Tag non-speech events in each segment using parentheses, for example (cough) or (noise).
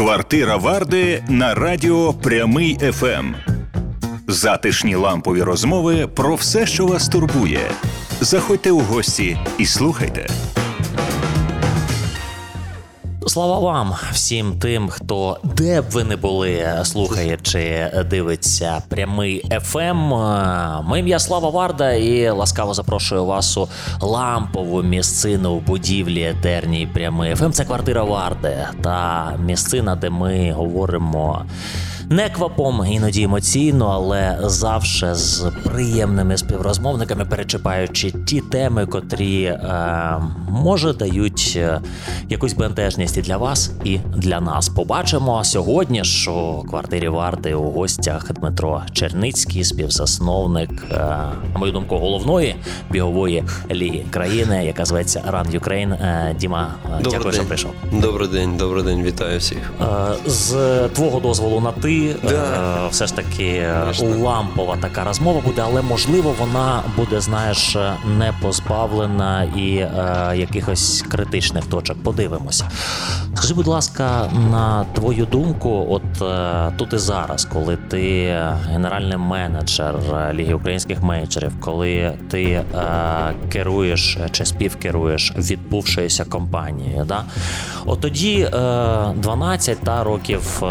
Квартира Варди на радіо Прямий ФМ. Затишні лампові розмови про все, що вас турбує. Заходьте у гості і слухайте. Слава вам всім тим, хто де б ви не були, слухає чи дивиться прямий FM. Моє Слава Варда і ласкаво запрошую вас у лампову місцину в будівлі етерній прямий FM. Це квартира Варди та місцина, де ми говоримо не квапом, іноді емоційно, але завжди з приємними співрозмовниками, перечіпаючи ті теми, котрі е, може дають е, якусь бентежність і для вас, і для нас. Побачимо сьогодні, що у квартирі варти у гостях Дмитро Черницький, співзасновник, е, на мою думку, головної бігової ліги країни, яка зветься Run Ukraine. Е, Діма, е, Добрий дякую, день. що прийшов. Добрий день, добрий день, вітаю всіх. Е, З твого дозволу на ти Да. е, все ж таки е, Конечно. лампова така розмова буде, але можливо вона буде, знаєш, е, не позбавлена і е, якихось критичних точок. Подивимося. Скажи, будь ласка, на твою думку, от е, тут і зараз, коли ти генеральний менеджер е, Ліги українських менеджерів, коли ти е, керуєш чи співкеруєш відбувшоюся компанією, да? от тоді е, 12 та років е,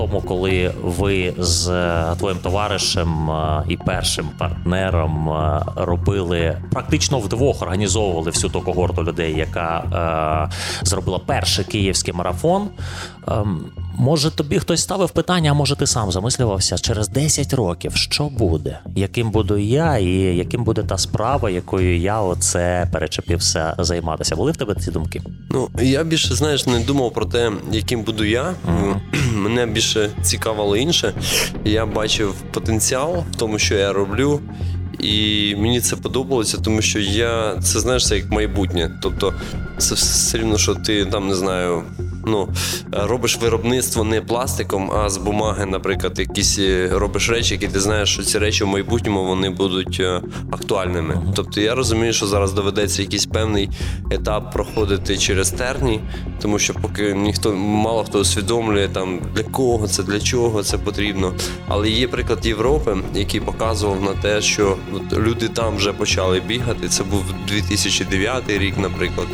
тому, коли ви з е, твоїм товаришем е, і першим партнером е, робили практично вдвох організовували всю ту когорту людей, яка е, зробила перший київський марафон. Ем, Може, тобі хтось ставив питання, а може ти сам замислювався через 10 років, що буде, яким буду я, і яким буде та справа, якою я оце перечепився займатися. Були в тебе ці думки? Ну я більше знаєш не думав про те, яким буду я. (clears throat) Мене більше цікавило інше. Я бачив потенціал в тому, що я роблю. І мені це подобалося, тому що я це знаєш це як майбутнє. Тобто, це все рівно, що ти там не знаю. Ну, робиш виробництво не пластиком, а з бумаги, наприклад, якісь е, робиш речі, які ти знаєш, що ці речі в майбутньому вони будуть е, актуальними. Тобто я розумію, що зараз доведеться якийсь певний етап проходити через терні, тому що поки ніхто мало хто усвідомлює там для кого це, для чого це потрібно. Але є приклад Європи, який показував на те, що от люди там вже почали бігати. Це був 2009 рік, наприклад,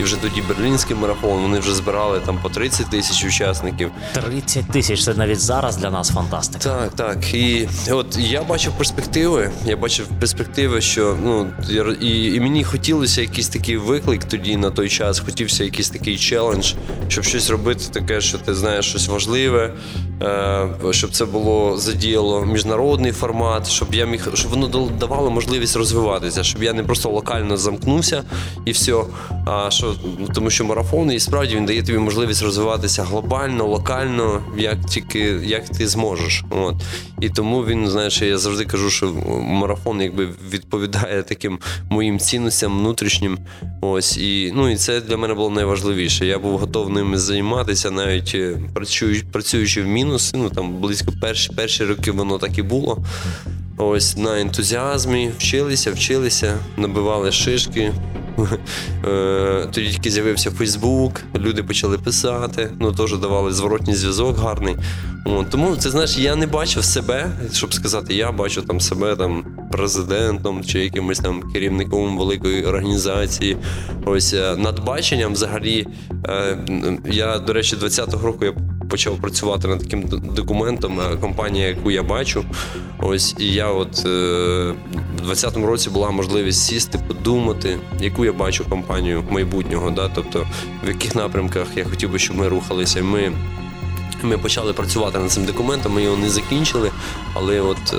і вже тоді берлінський марафон. Вони вже збирали там по 30 тисяч учасників. 30 тисяч це навіть зараз для нас фантастика. Так, так. І от я бачив перспективи. Я бачив перспективи, що ну і, і мені хотілося якийсь такий виклик тоді на той час. Хотівся якийсь такий челендж, щоб щось робити, таке, що ти знаєш щось важливе, е, щоб це було задіяло міжнародний формат, щоб я міг, щоб воно давало можливість розвиватися, щоб я не просто локально замкнувся і все. А що тому, що марафон і справді він дає тобі можливість розвиватися глобально, локально, як тільки як ти зможеш. От і тому він, знаєш, я завжди кажу, що марафон якби відповідає таким моїм цінностям внутрішнім. Ось і ну і це для мене було найважливіше. Я був готовий ними займатися, навіть е, працюючи, працюючи в мінус. Ну там близько перші перші роки воно так і було. Ось на ентузіазмі вчилися, вчилися, набивали шишки. (laughs) Е, Тоді тільки з'явився Фейсбук, люди почали писати, ну теж давали зворотній зв'язок гарний. От, тому це знаєш, я не бачив себе, щоб сказати, я бачу там себе там президентом чи якимось там керівником великої організації. Ось е, над баченням взагалі. е, Я, до речі, 20-го року я почав працювати над таким документом, е, компанія, яку я бачу. Ось і я от е, в 20-му році була можливість сісти, подумати, яку я бачу компанію майбутнього, да? тобто в яких напрямках я хотів би, щоб ми рухалися. Ми, ми почали працювати над цим документом, ми його не закінчили, але от е,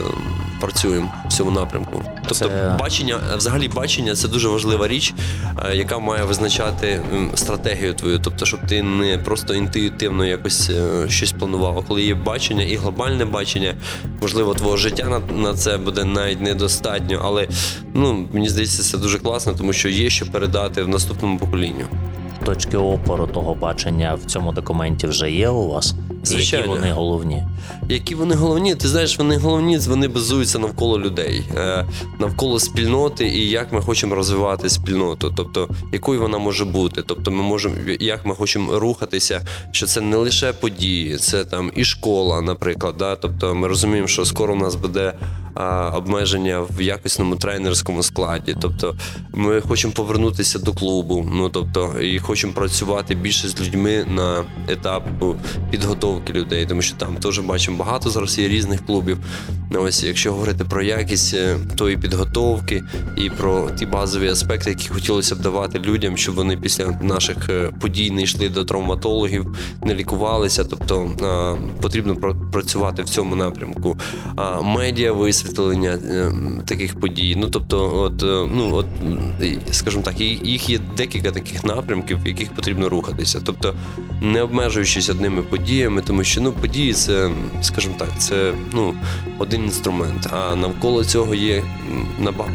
працюємо в цьому напрямку. Тобто, Це- бачення, взагалі, бачення це дуже важлива річ, е, яка має визначати м, стратегію твою. Тобто, щоб ти не просто інтуїтивно якось е, щось планував. А коли є бачення і глобальне бачення, можливо, твого життя на, на це буде навіть недостатньо. Але ну мені здається, це дуже класно, тому що є що передати в наступному поколінню. Точки опору того бачення в цьому документі вже є у вас. Звичайно. Які вони головні? Які вони головні? Ти знаєш, вони головні, вони базуються навколо людей, е, навколо спільноти і як ми хочемо розвивати спільноту, тобто якою вона може бути. Тобто, ми можемо, як ми хочемо рухатися, що це не лише події, це там і школа, наприклад. Да? Тобто ми розуміємо, що скоро у нас буде а, обмеження в якісному тренерському складі. Тобто ми хочемо повернутися до клубу. Ну тобто, і хочемо працювати більше з людьми на етапу підготовки людей, тому що там теж бачимо багато зараз є різних клубів. Ось, якщо говорити про якість е, тої підготовки і про ті базові аспекти, які хотілося б давати людям, щоб вони після наших е, подій не йшли до травматологів, не лікувалися. Тобто потрібно працювати в цьому напрямку. А, медіа висвітлення е, таких подій. Ну тобто, от е, ну от скажімо так, їх є декілька таких напрямків, в яких потрібно рухатися. Тобто, не обмежуючись одними подіями, тому що ну події це, скажімо так, це ну один інструмент. А навколо цього є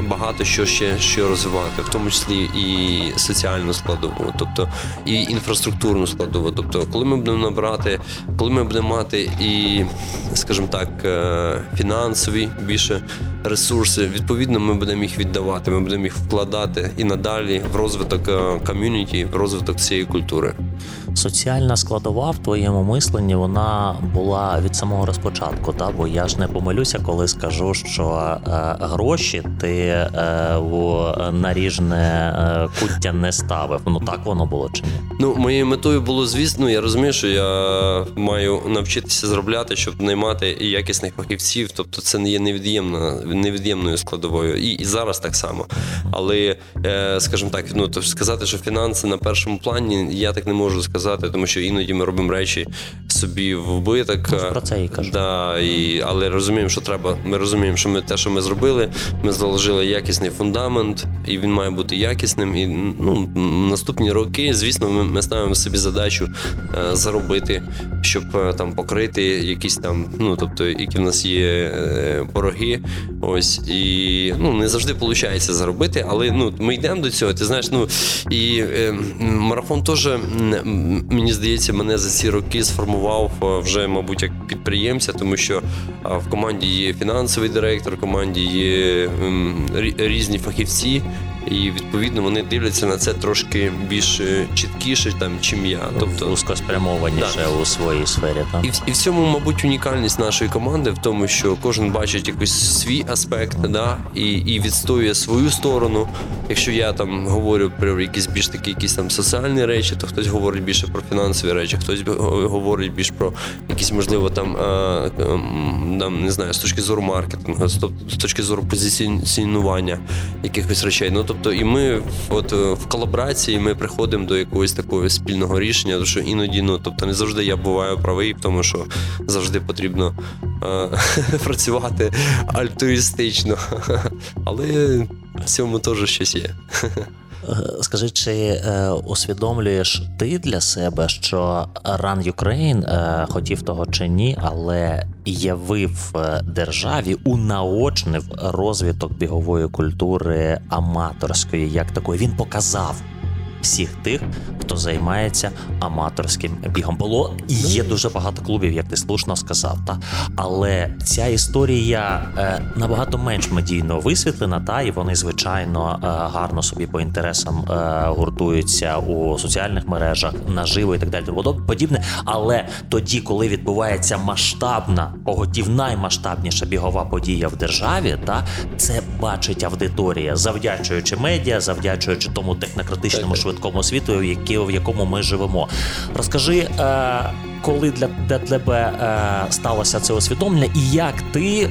багато що ще що розвивати, в тому числі і соціальну складову, тобто і інфраструктурну складову. Тобто, коли ми будемо набирати, коли ми будемо мати і, скажімо так, е, фінансові більше ресурси, відповідно, ми будемо їх віддавати. Ми будемо їх вкладати і надалі в розвиток е, ком'юніті, в розвиток цієї культури. Соціальна складова в твоєму мисленні вона була від самого розпочатку. Та бо я ж не помилюся, коли скажу, що е, гроші ти е, в наріжне куття не ставив. Ну так воно було чи ні? Ну, моєю метою було, звісно, я розумію, що я маю навчитися заробляти, щоб наймати якісних фахівців. Тобто це не є невід'ємна, невід'ємною складовою. І, і зараз так само. Але, е, скажімо так, ну то сказати, що фінанси на першому плані, я так не можу сказати, тому що іноді ми робимо речі собі в вбиток. Ну, про це і кажу. Да, і, але розуміємо, що треба. Ми розуміємо, що ми те, що ми зробили, ми заложили якісний фундамент, і він має бути якісним. І ну, наступні роки, звісно, ми, ми ставимо собі задачу е, заробити, щоб е, там покрити якісь там, ну тобто, які в нас є е, борги. Ось і ну не завжди виходить заробити, але ну ми йдемо до цього. Ти знаєш, ну і е, марафон теж мені здається, мене за ці роки сформував е, вже, мабуть, як підприємця, тому що в команді є фінансовий директор, в команді є е, різні фахівці. І відповідно вони дивляться на це трошки більш е, чіткіше, там чим я. Тобто Узкоспрямованіше у своїй сфері. Та? і в, і в цьому, мабуть, унікальність нашої команди в тому, що кожен бачить якийсь свій аспект, да, і, і відстоює свою сторону. Якщо я там говорю про якісь більш такі якісь там соціальні речі, то хтось говорить більше про фінансові речі, хтось говорить більш про якісь, можливо, там, а, ем, там не знаю, з точки зору маркетингу, з точки зору позиціонування якихось речей. Ну тобто, і ми от е, в колаборації ми приходимо до якогось такого спільного рішення, тому що іноді, ну тобто, не завжди я буваю правий тому, що завжди потрібно е, (laughs) працювати альтруїстично. (laughs) Але в цьому теж щось є. Е, Скажи, чи е, усвідомлюєш ти для себе, що Run Ukraine, е, хотів того чи ні, але явив е, державі, унаочнив розвиток бігової культури аматорської, як такої. Він показав всіх тих, хто займається аматорським бігом. Було і є дуже багато клубів, як ти слушно сказав. Та але ця історія е, набагато менш медійно висвітлена, та і вони звичайно е, гарно собі по інтересам е, гуртуються у соціальних мережах, наживо і так далі. подібне. Але тоді, коли відбувається масштабна, поготів наймасштабніша бігова подія в державі, та це бачить аудиторія, завдячуючи медіа, завдячуючи тому технократичному так. Швидкому світу, в, якому ми живемо. Розкажи, е, коли для, для тебе е, сталося це усвідомлення, і як ти е,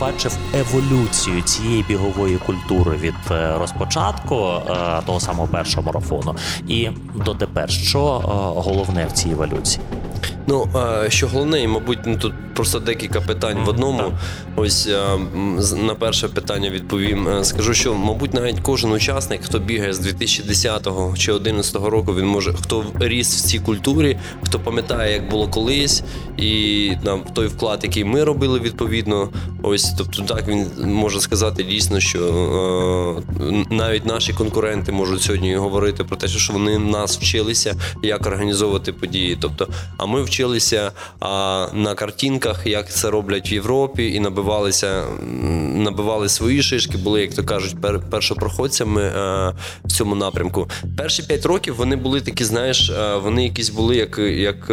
бачив еволюцію цієї бігової культури від е, розпочатку е, того самого першого марафону і до тепер? Що е, головне в цій еволюції? Ну, е, що головне, і, мабуть, ну, тут просто декілька питань в одному. так. Ось е, на перше питання відповім. Скажу, що, мабуть, навіть кожен учасник, хто бігає з 2010 чи 2011 року, він може, хто ріс в цій культурі, хто пам'ятає, як було колись, і там той вклад, який ми робили, відповідно. Ось, тобто, так він може сказати дійсно, що е, навіть наші конкуренти можуть сьогодні говорити про те, що вони нас вчилися, як організовувати події. Тобто, а ми вчилися а, на картинках, як це роблять в Європі, і набивалися, набивали свої шишки, були, як то кажуть, пер, першопроходцями а, в цьому напрямку. Перші п'ять років вони були такі, знаєш, а, вони якісь були, як як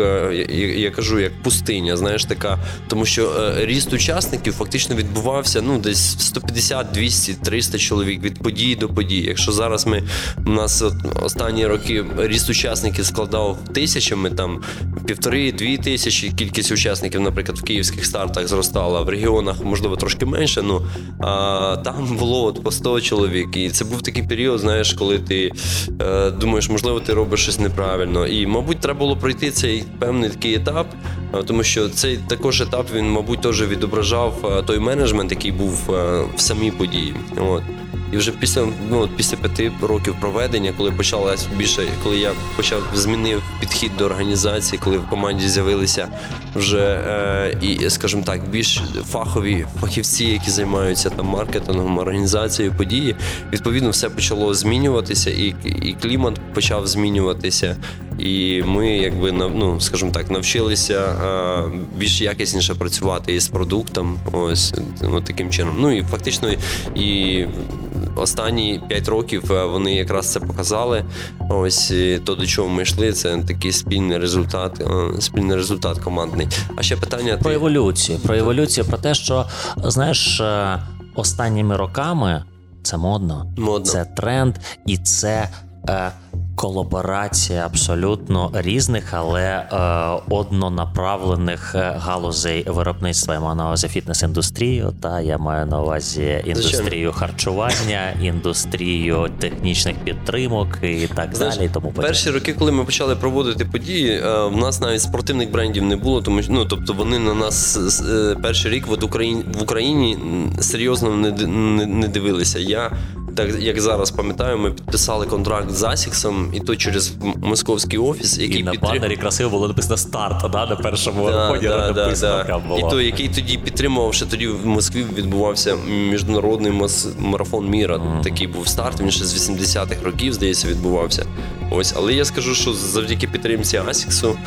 я кажу, як пустиня, знаєш, така, тому що а, ріст учасників фактично відбувався ну, десь 150, 200, 300 чоловік від події до події. Якщо зараз ми у нас от, останні роки ріст учасників складав тисячами, там півтори-дві тисячі кількість учасників, наприклад, в київських стартах зростала, в регіонах, можливо, трошки менше. Ну а там було от по 100 чоловік. І це був такий період, знаєш, коли ти е, думаєш, можливо, ти робиш щось неправильно. І, мабуть, треба було пройти цей певний такий етап, тому що цей також етап він, мабуть, теж відображав той менеджмент, який був е, в самій події. От. І вже після ну, після п'яти років проведення, коли почалась більше, коли я почав змінив підхід до організації, коли в команді з'явилися вже е, і, скажімо так, більш фахові фахівці, які займаються там маркетингом, організацією події, відповідно, все почало змінюватися, і і клімат почав змінюватися. І ми, якби ну, скажімо так, навчилися а, більш якісніше працювати із продуктом. Ось ну, таким чином. Ну і фактично, і останні 5 років е, вони якраз це показали. Ось то, до чого ми йшли, це такий спільний результат, е, спільний результат командний. А ще питання про ти... еволюцію. Про еволюцію, про те, що знаєш, е, останніми роками це модно, модно. це тренд, і це. Колаборація абсолютно різних, але е, однонаправлених е, галузей виробництва. Я маю на увазі фітнес-індустрію. Та я маю на увазі індустрію харчування, індустрію технічних підтримок і так Знаєш, далі. Тому перші роки, коли ми почали проводити події, е, в нас навіть спортивних брендів не було, тому ну тобто вони на нас е, перший рік в Україні в Україні серйозно не, не, не дивилися. Я так як зараз пам'ятаю, ми підписали контракт з Асіксом, і то через московський офіс, який і на підтрим... банері красиво було написано старт, да, на першому да, ході да, написано. Да, було. І то, який тоді підтримував, що тоді в Москві відбувався міжнародний марафон міра. Mm. Такий був старт. Він ще з 80-х років, здається, відбувався. Ось, але я скажу, що завдяки підтримці Асіксу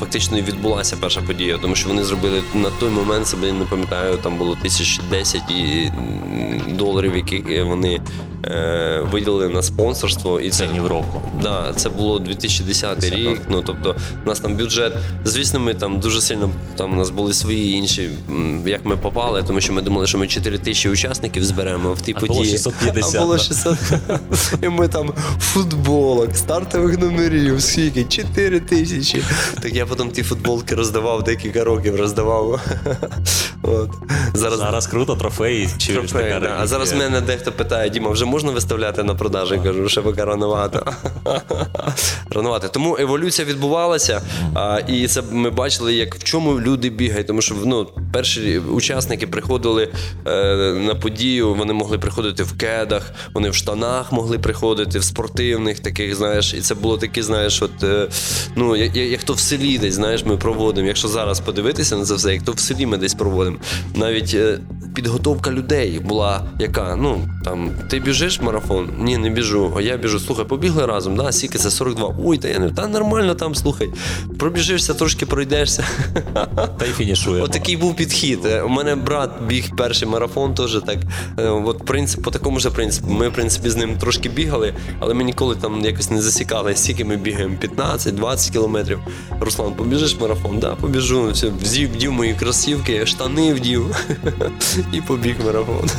фактично і відбулася перша подія, тому що вони зробили на той момент себе не пам'ятаю, там було тисяч десять доларів, які вони е, виділили на спонсорство. І це ні в року. Да, це було 2010 це рік. Ну тобто, у нас там бюджет. Звісно, ми там дуже сильно там у нас були свої інші, як ми попали, тому що ми думали, що ми 4 тисячі учасників зберемо в тій а події. Було 650, а було 600. (laughs) І ми там футболок, стартових номерів, скільки 4 тисячі. Так я потім ті футболки роздавав, декілька років роздавав. (laughs) От. Зараз Зараз круто, трофеї. Трофеї, да. А зараз мене дехто питає, Діма, вже можна виставляти на продажу? Я кажу, ще поки рановато. (laughs) рановато. Тому еволюція відбувалася, а, і це ми бачили, як в чому люди бігають. Тому що ну, перші учасники приходили е, на подію, вони могли приходити в кедах, вони в штанах могли приходити, в спортивних таких, знаєш, і це було таке, знаєш, от е, ну, як, як то в селі десь, знаєш, ми проводимо. Якщо зараз подивитися на це все, як то в селі ми десь проводимо. Навіть е, підготовка людей була яка, ну там ти біжиш марафон? Ні, не біжу. А я біжу. Слухай, побігли разом, да? Скільки це 42. Ой, та я не та нормально там, слухай. Пробіжишся, трошки пройдешся. Та й фінішуємо. Отакий був підхід. Е, у мене брат біг перший марафон, теж так. От принцип, по такому ж принципу. Ми, в принципі, з ним трошки бігали, але ми ніколи там якось не засікали, скільки ми бігаємо 15-20 кілометрів. Руслан, побіжиш марафон? Да, побіжу. Все, вдів, мої кросівки, штани вдів (laughs) і побіг марафон.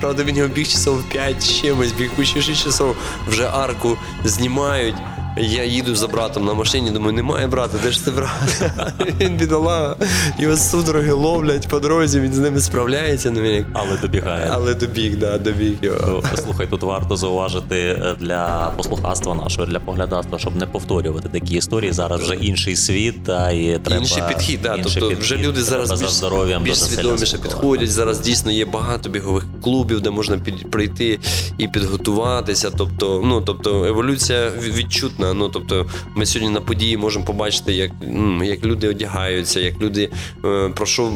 Правда, він його біг часов 5 чимось, біг 6 часов вже арку знімають. Я їду за братом на машині, думаю, немає брата, де ж ти брат? (laughs) Він бідолага, його судороги ловлять по дорозі, він з ними справляється. Ну, як... Але добігає. Але добіг, да, добіг його. Ну, Слухай, тут варто зауважити е, для послухацтва нашого, для поглядацтва, щоб не повторювати такі історії. Зараз вже інший світ, та і треба інший підхід. Да, інший тобто підхід, вже люди зараз більш, здоров'ям більш свідоміше підходять. Зараз дійсно є багато бігових клубів, де можна під, прийти і підготуватися. Тобто, ну тобто еволюція відчутна відчутна. Ну тобто, ми сьогодні на події можемо побачити, як як люди одягаються, як люди е, про що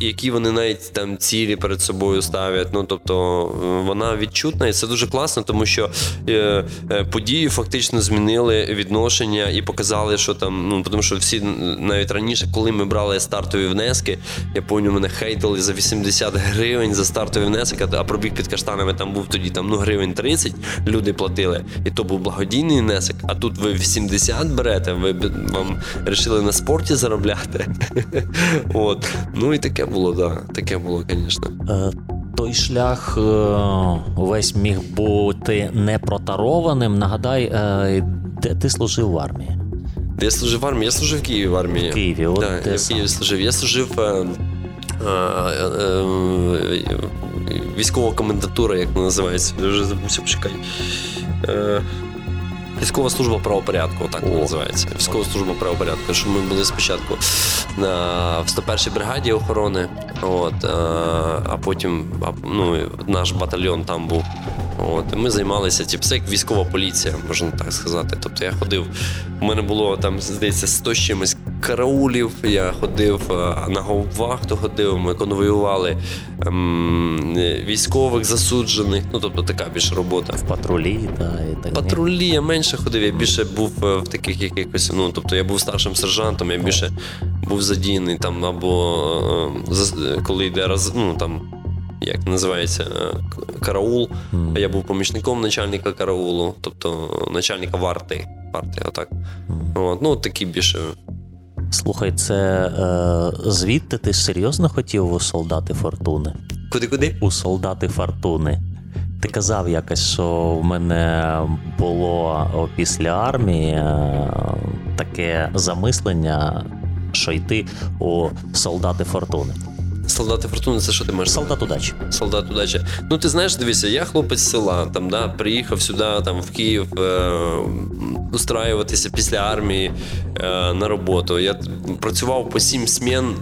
які вони навіть там цілі перед собою ставлять. Ну тобто вона відчутна, і це дуже класно, тому що е, е, події фактично змінили відношення і показали, що там, ну тому що всі навіть раніше, коли ми брали стартові внески, я пам'ятаю, мене хейтили за 80 гривень за стартовий внесок, а пробіг під каштанами там був тоді там ну гривень 30 люди платили, і то був благодійний внесок. А тут ви 80 берете, ви вам вирішили на спорті заробляти. (laughs) От. Ну і таке було. Да. Таке було, звісно. Е, той шлях е, весь міг бути непротарованим. Нагадай, е, де ти служив в армії? Де Я служив в армії, я служив в Києві в армії. В Києві, от да, ти я в Києві служив. Я служив військова комендатура, як вона називається. Я вже забувся, почекай. Військова служба правопорядку, так О. називається. Військова служба правопорядку. Що ми були спочатку на в 101-й бригаді охорони, от, а потім ну, наш батальйон там був. От, і Ми займалися, типу, це як військова поліція, можна так сказати. Тобто я ходив, у мене було там, здається, 100 з чимось караулів. Я ходив на говвахту, ходив, ми конвоювали ем, військових засуджених. Ну, тобто така більше робота. В патрулі, та, і так. Патрулі я менше ходив, я більше був е, в таких якихось. Ну, тобто я був старшим сержантом, я більше був задіяний там, або е, коли йде роз, ну, там як називається е, караул. Mm. Я був помічником начальника караулу, тобто начальника варти. Варти, отак. Mm. От, Ну, такі більше. Слухай, це е, звідти ти серйозно хотів у солдати фортуни? Куди-куди? У солдати фортуни. Ти казав якось, що в мене було після армії е, таке замислення, що йти у солдати фортуни. Солдати фортуни, це що ти маєш? Солдат удачі. Солдат удачі. Ну ти знаєш, дивися, я хлопець з села, там, да, приїхав сюди, там, в Київ е, устраюватися після армії е, на роботу. Я працював по сім смін,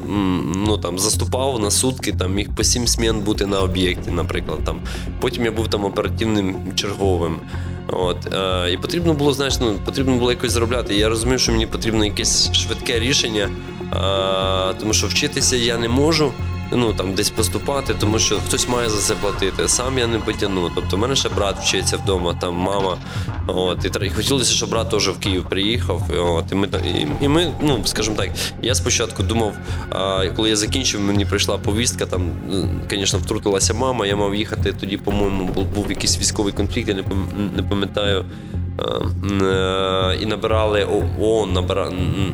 ну там заступав на сутки, там міг по сім смін бути на об'єкті, наприклад. Там. Потім я був там оперативним черговим. От, е, І потрібно було, знаєш, ну, потрібно було якось заробляти. Я розумів, що мені потрібно якесь швидке рішення, е, тому що вчитися я не можу ну там десь поступати, тому що хтось має за це платити. Сам я не потягну. Тобто, в мене ще брат вчиться вдома, там мама. От і хотілося, щоб брат теж в Київ приїхав. От і ми і, і ми, ну скажімо так, я спочатку думав, а коли я закінчив, мені прийшла повістка. Там, звісно, втрутилася мама. Я мав їхати. Тоді, по-моєму, був, був якийсь військовий конфлікт. Я не пам'ятаю. Е, і набирали ООН,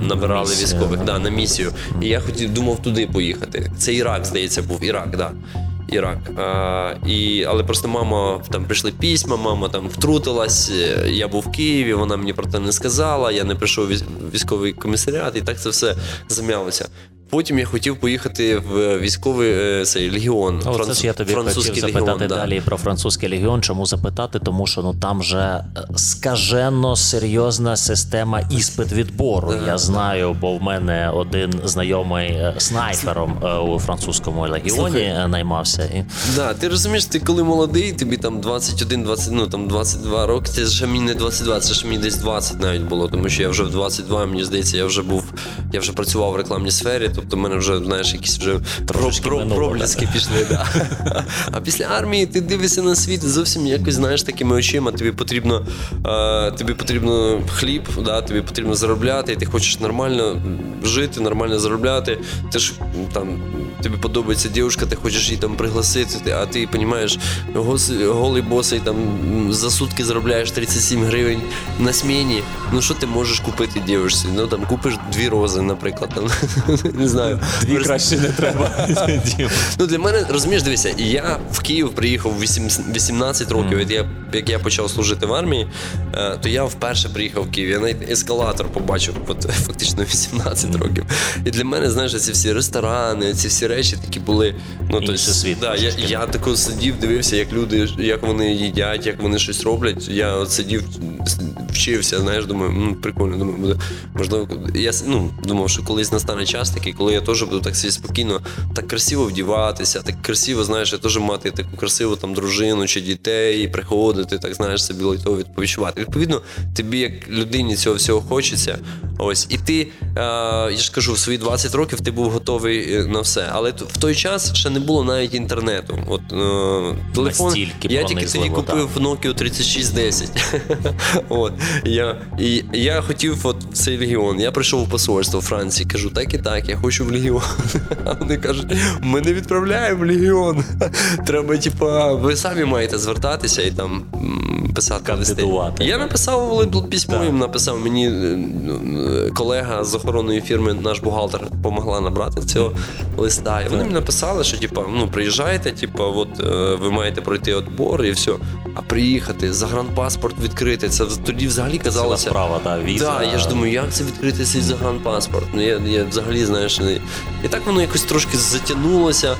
набирали військових да, на місію. І я хотів думав туди поїхати. Це Ірак, здається, був Ірак, да. Ірак. А, і, Але просто мама там прийшли письма, мама там втрутилась. Я був в Києві, вона мені про це не сказала. Я не прийшов військовий комісаріат, і так це все зам'ялося. Потім я хотів поїхати в військовий е, цей легіон. О, Франц... це ж я тобі хотів запитати легіон, далі да. про французький легіон. Чому запитати? Тому що ну там же е, скажено серйозна система іспит відбору. Да, я знаю, бо в мене один знайомий е, снайпером у французькому легіоні Слухай, наймався. І... Да, ти розумієш, ти коли молодий, тобі там 21, 20, ну там 22 роки. Це ж мені не 22, це ж мені десь 20 навіть було, тому що я вже в 22, мені здається, я вже був, я вже працював в рекламній сфері. Тобто в мене вже знаєш, якісь вже проблески пішли. Да. А після армії ти дивишся на світ зовсім якось знаєш такими очима. Тобі потрібно а, тобі потрібно хліб, да, тобі потрібно заробляти, і ти хочеш нормально жити, нормально заробляти. Ти ж там тобі подобається дівчинка, ти хочеш її там пригласити, а ти розумієш, голий босий там за сутки заробляєш 37 гривень на сміні. Ну що ти можеш купити дівчинці? Ну там купиш дві рози, наприклад. Там не знаю. Дві краще не треба. (laughs) Ну Для мене, розумієш, дивися, я в Київ приїхав 18 років, я, як я почав служити в армії, е, то я вперше приїхав в Київ. Я навіть ескалатор побачив от, (laughs) фактично 18 років. І для мене, знаєш, ці всі ресторани, ці всі речі такі були. Ну, то, світ, да, Я я тако сидів, дивився, як люди, як вони їдять, як вони щось роблять. Я от сидів, вчився, знаєш, думаю, прикольно, думаю, буде можливо, я ну, думав, що колись настане час такий, коли я теж буду так собі спокійно, так красиво вдіватися, так красиво, знаєш, я теж мати таку красиву там дружину чи дітей, і приходити, так знаєш, собі лайтово відпочивати. Відповідно, тобі, як людині, цього всього хочеться. Ось, і ти, е, я ж кажу, в свої 20 років ти був готовий е, на все. Але в той час ще не було навіть інтернету. От е, телефон Настільки я тільки тоді купив Nokia 3610. (laughs) От я і я хотів от в цей легіон. Я прийшов у посольство Франції. Кажу, так і так, я хочу в легіон. (laughs) А вони кажуть, ми не відправляємо в легіон. (laughs) Треба, типа, ви самі маєте звертатися і там писати листи. Я написав письмо, їм написав мені е, колега з охоронної фірми, наш бухгалтер, допомогла набрати цього листа. І вони мені написали, що типа, ну приїжджайте, типа, от е, ви маєте пройти отбор і все. А приїхати, загранпаспорт відкрити. Це тоді взагалі казалося. справа, та, віза. Да, я ж думаю, як це відкрити цей загранпаспорт? Ну, я, я взагалі, знаєш, і так воно якось трошки затягнулося.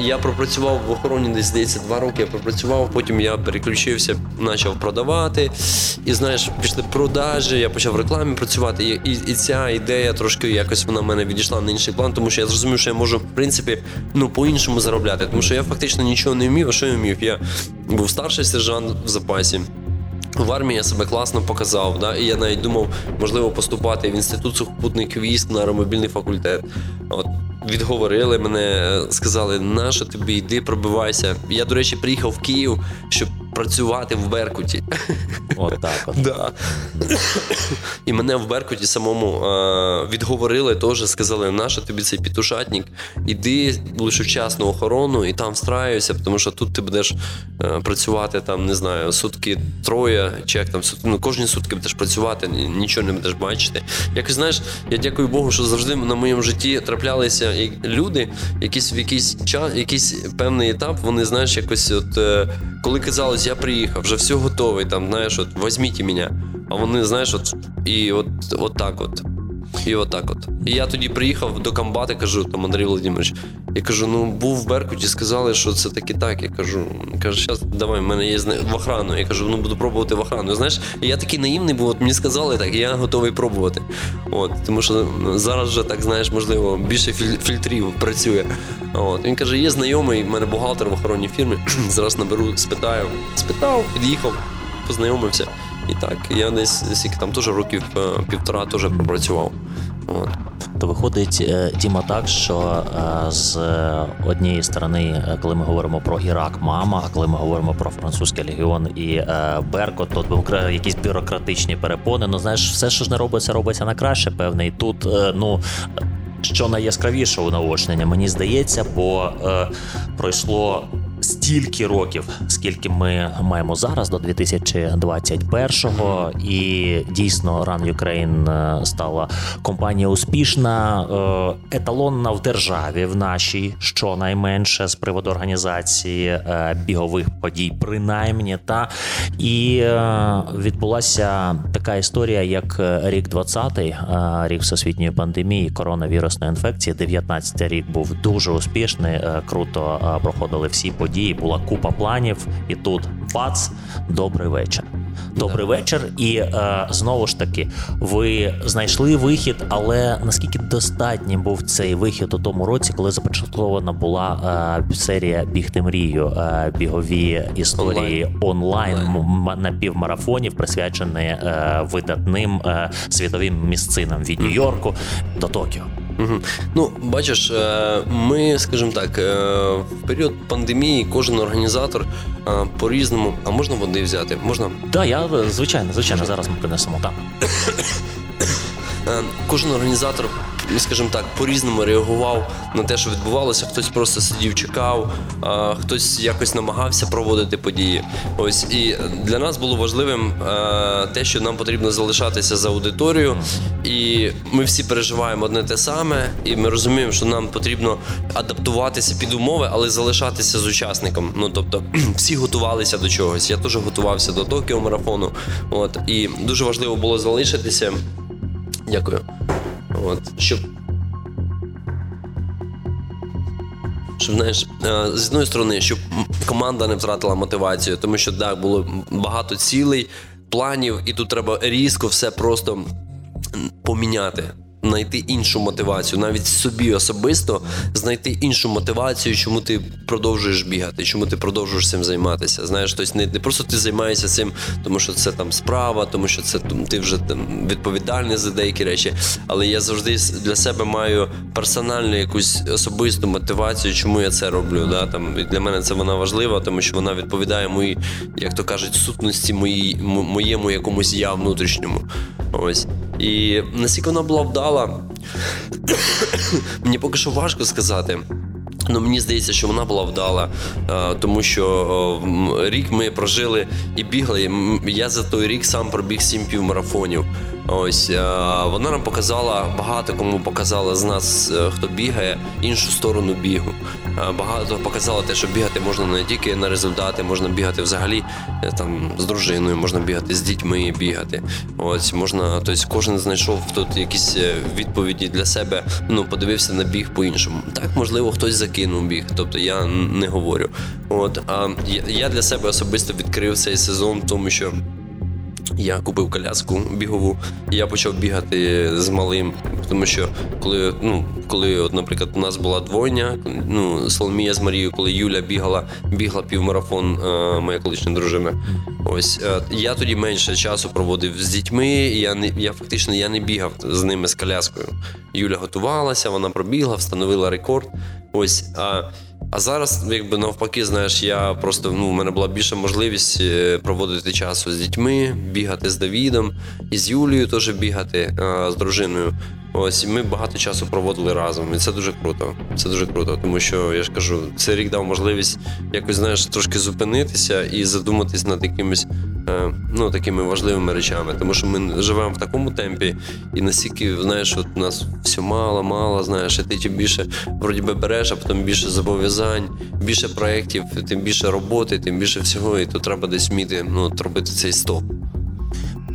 Я пропрацював в охороні десь здається два роки. Я пропрацював, потім я переключився, почав продавати. І знаєш, пішли продажі, я почав в рекламі працювати. І, і, і ця ідея трошки якось вона в мене відійшла на інший план, тому що я зрозумів, що я можу, в принципі, ну по-іншому заробляти. Тому що я фактично нічого не вмів. А що я вмів? Я був старший сержант в запасі. В армії я себе класно показав, да? і я навіть думав, можливо, поступати в інститут сухопутних військ на аеромобільний факультет. От відговорили мене, сказали, нащо тобі йди, пробивайся. Я, до речі, приїхав в Київ, щоб працювати в Беркуті. От так от. Да. І мене в Беркуті самому е, відговорили, теж сказали, наша тобі цей пітушатник, іди лише вчасну охорону і там встраюся, тому що тут ти будеш е, працювати там, не знаю, сутки троє, чи як там ну, кожні сутки будеш працювати, нічого не будеш бачити. Якось знаєш, я дякую Богу, що завжди на моєму житті траплялися люди, якісь в якийсь час, якийсь певний етап, вони знаєш, якось, от е, коли казалось, я приїхав, вже все готовий, там, знаєш, от візьміть мене. А вони, знаєш, от і от, от так от. І отак от. І я тоді приїхав до комбати, кажу, там Андрій Володимирович, я кажу, ну був в Беркуті, сказали, що це таки так. Я кажу, кажу, зараз давай, в мене є в охрану. Я кажу, ну буду пробувати в охрану. Знаєш, я такий наївний був, от мені сказали так, і я готовий пробувати. От, Тому що зараз вже так, знаєш, можливо, більше фільтрів працює. От. Він каже, є знайомий, в мене бухгалтер в охоронній фірмі. (clears throat) зараз наберу, спитаю. Спитав, під'їхав, познайомився. І так, я десь скільки там теж років е, півтора теж пропрацював. От. То виходить, е, Діма, так, що е, з однієї сторони, коли ми говоримо про Ірак, мама, а коли ми говоримо про французький легіон і Беркот, то якісь бюрократичні перепони. Ну знаєш, все, що ж не робиться, робиться на краще, певне. І тут ну. Що найяскравіше у наочнення, мені здається, бо е, пройшло стільки років, скільки ми маємо зараз, до 2021-го. І дійсно Run Ukraine е, стала компанія успішна, е, еталонна в державі в нашій, щонайменше з приводу організації е, бігових подій, принаймні та і відбулася така історія, як рік 20-й, рік всесвітньої пандемії, коронавірусної інфекції. 19-й рік був дуже успішний, круто проходили всі події була купа планів, і тут бац, добрий вечір. Добрий да. вечір, і е, знову ж таки, ви знайшли вихід, але наскільки достатнім був цей вихід у тому році, коли започаткована була е, серія Бігти мрію, е, бігові історії онлайн, онлайн напівмарафонів, присвячені е, видатним е, світовим місцинам від Нью-Йорку до Токіо. Угу. Ну, бачиш, е, ми, скажімо так, е, в період пандемії кожен організатор е, по-різному, а можна води взяти? Можна? Так, да, я звичайно, звичайно, зараз ми принесемо так. Кожен організатор скажімо так, по-різному реагував на те, що відбувалося. Хтось просто сидів, чекав, а хтось якось намагався проводити події. Ось і для нас було важливим те, що нам потрібно залишатися за аудиторією, і ми всі переживаємо одне те саме, і ми розуміємо, що нам потрібно адаптуватися під умови, але залишатися з учасником. Ну тобто, (clears throat) всі готувалися до чогось. Я теж готувався до Токіо марафону. От і дуже важливо було залишитися. Дякую. От, Щоб щоб знаєш, е, з одної сторони, щоб команда не втратила мотивацію, тому що так було багато цілей, планів, і тут треба різко все просто поміняти. Знайти іншу мотивацію, навіть собі особисто знайти іншу мотивацію, чому ти продовжуєш бігати, чому ти продовжуєш цим займатися. Знаєш, тобто не, не просто ти займаєшся цим, тому що це там справа, тому що це ти вже там відповідальний за деякі речі. Але я завжди для себе маю персональну якусь особисту мотивацію, чому я це роблю. Да? Там, і Для мене це вона важлива, тому що вона відповідає моїй, як то кажуть, сутності моїй, моєму якомусь я внутрішньому. Ось. І наскільки вона була вдала, мені поки що важко сказати. Ну, мені здається, що вона була вдала, тому що рік ми прожили і бігли. Я за той рік сам пробіг сім півмарафонів. Ось вона нам показала багато кому показала з нас, е, хто бігає, іншу сторону бігу. Багато показала те, що бігати можна не тільки на результати, можна бігати взагалі е, там з дружиною, можна бігати з дітьми, бігати. Ось можна, тобто кожен знайшов тут якісь е, відповіді для себе. Ну, подивився на біг по-іншому. Так, можливо, хтось закинув біг, тобто я не говорю. От а я для себе особисто відкрив цей сезон, тому що. Я купив коляску бігову, я почав бігати з малим. Тому що коли, ну, коли, от, наприклад, у нас була двойня, ну, Соломія з Марією, коли Юля бігала, бігла півмарафон, е, моя колишня дружина. Ось е, я тоді менше часу проводив з дітьми. Я не я фактично я не бігав з ними з коляскою. Юля готувалася, вона пробігла, встановила рекорд. Ось. А а зараз, якби навпаки, знаєш, я просто ну, в мене була більша можливість е, проводити часу з дітьми, бігати з Давідом, і з Юлією теж бігати а, з дружиною. Ось і ми багато часу проводили разом, і це дуже круто. Це дуже круто, тому що я ж кажу, цей рік дав можливість якось знаєш трошки зупинитися і задуматись над якимись е, ну, такими важливими речами. Тому що ми живемо в такому темпі, і настільки знаєш, от нас все мало, мало, знаєш, і ти тим більше вроді би береш, а потім більше зобов'язань, більше проєктів, тим більше роботи, тим більше всього, і тут треба десь вміти ну, робити цей стоп.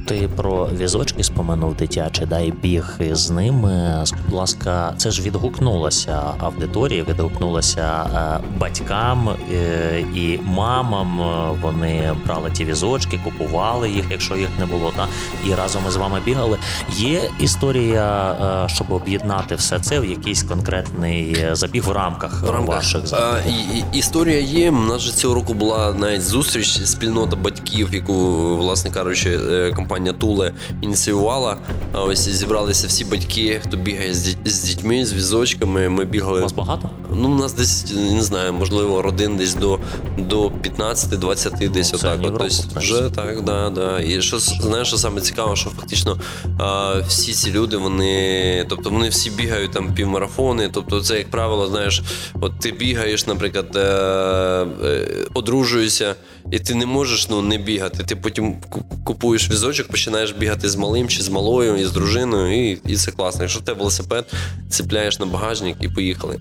Ти про візочки споминув дитячий, да, і біг з ними. Скажіть, будь ласка, це ж відгукнулося аудиторії, відгукнулося е, батькам е, і мамам. Вони брали ті візочки, купували їх, якщо їх не було. Та і разом із вами бігали. Є історія, е, щоб об'єднати все це в якийсь конкретний забіг в рамках, в рамках. ваших заходів? Історія є. У нас же цього року була навіть зустріч спільнота батьків, яку власне кажучи, компанія компанія Туле ініціювала. Ось зібралися всі батьки, хто бігає з дітьми, з візочками. Ми бігали. У вас багато? Ну, у нас десь не знаю, можливо, родин десь до до 15-20 десь Це отак. Європу, тобто, вже так, да, да. І що знаєш, що саме цікаво, що фактично а, всі ці люди, вони, тобто вони всі бігають там півмарафони. Тобто, це, як правило, знаєш, от ти бігаєш, наприклад, е, е, одружуєшся, і ти не можеш ну, не бігати. Ти потім купуєш візочок, починаєш бігати з малим чи з малою, і з дружиною, і і це класно. Якщо в тебе велосипед, цепляєш на багажник і поїхали.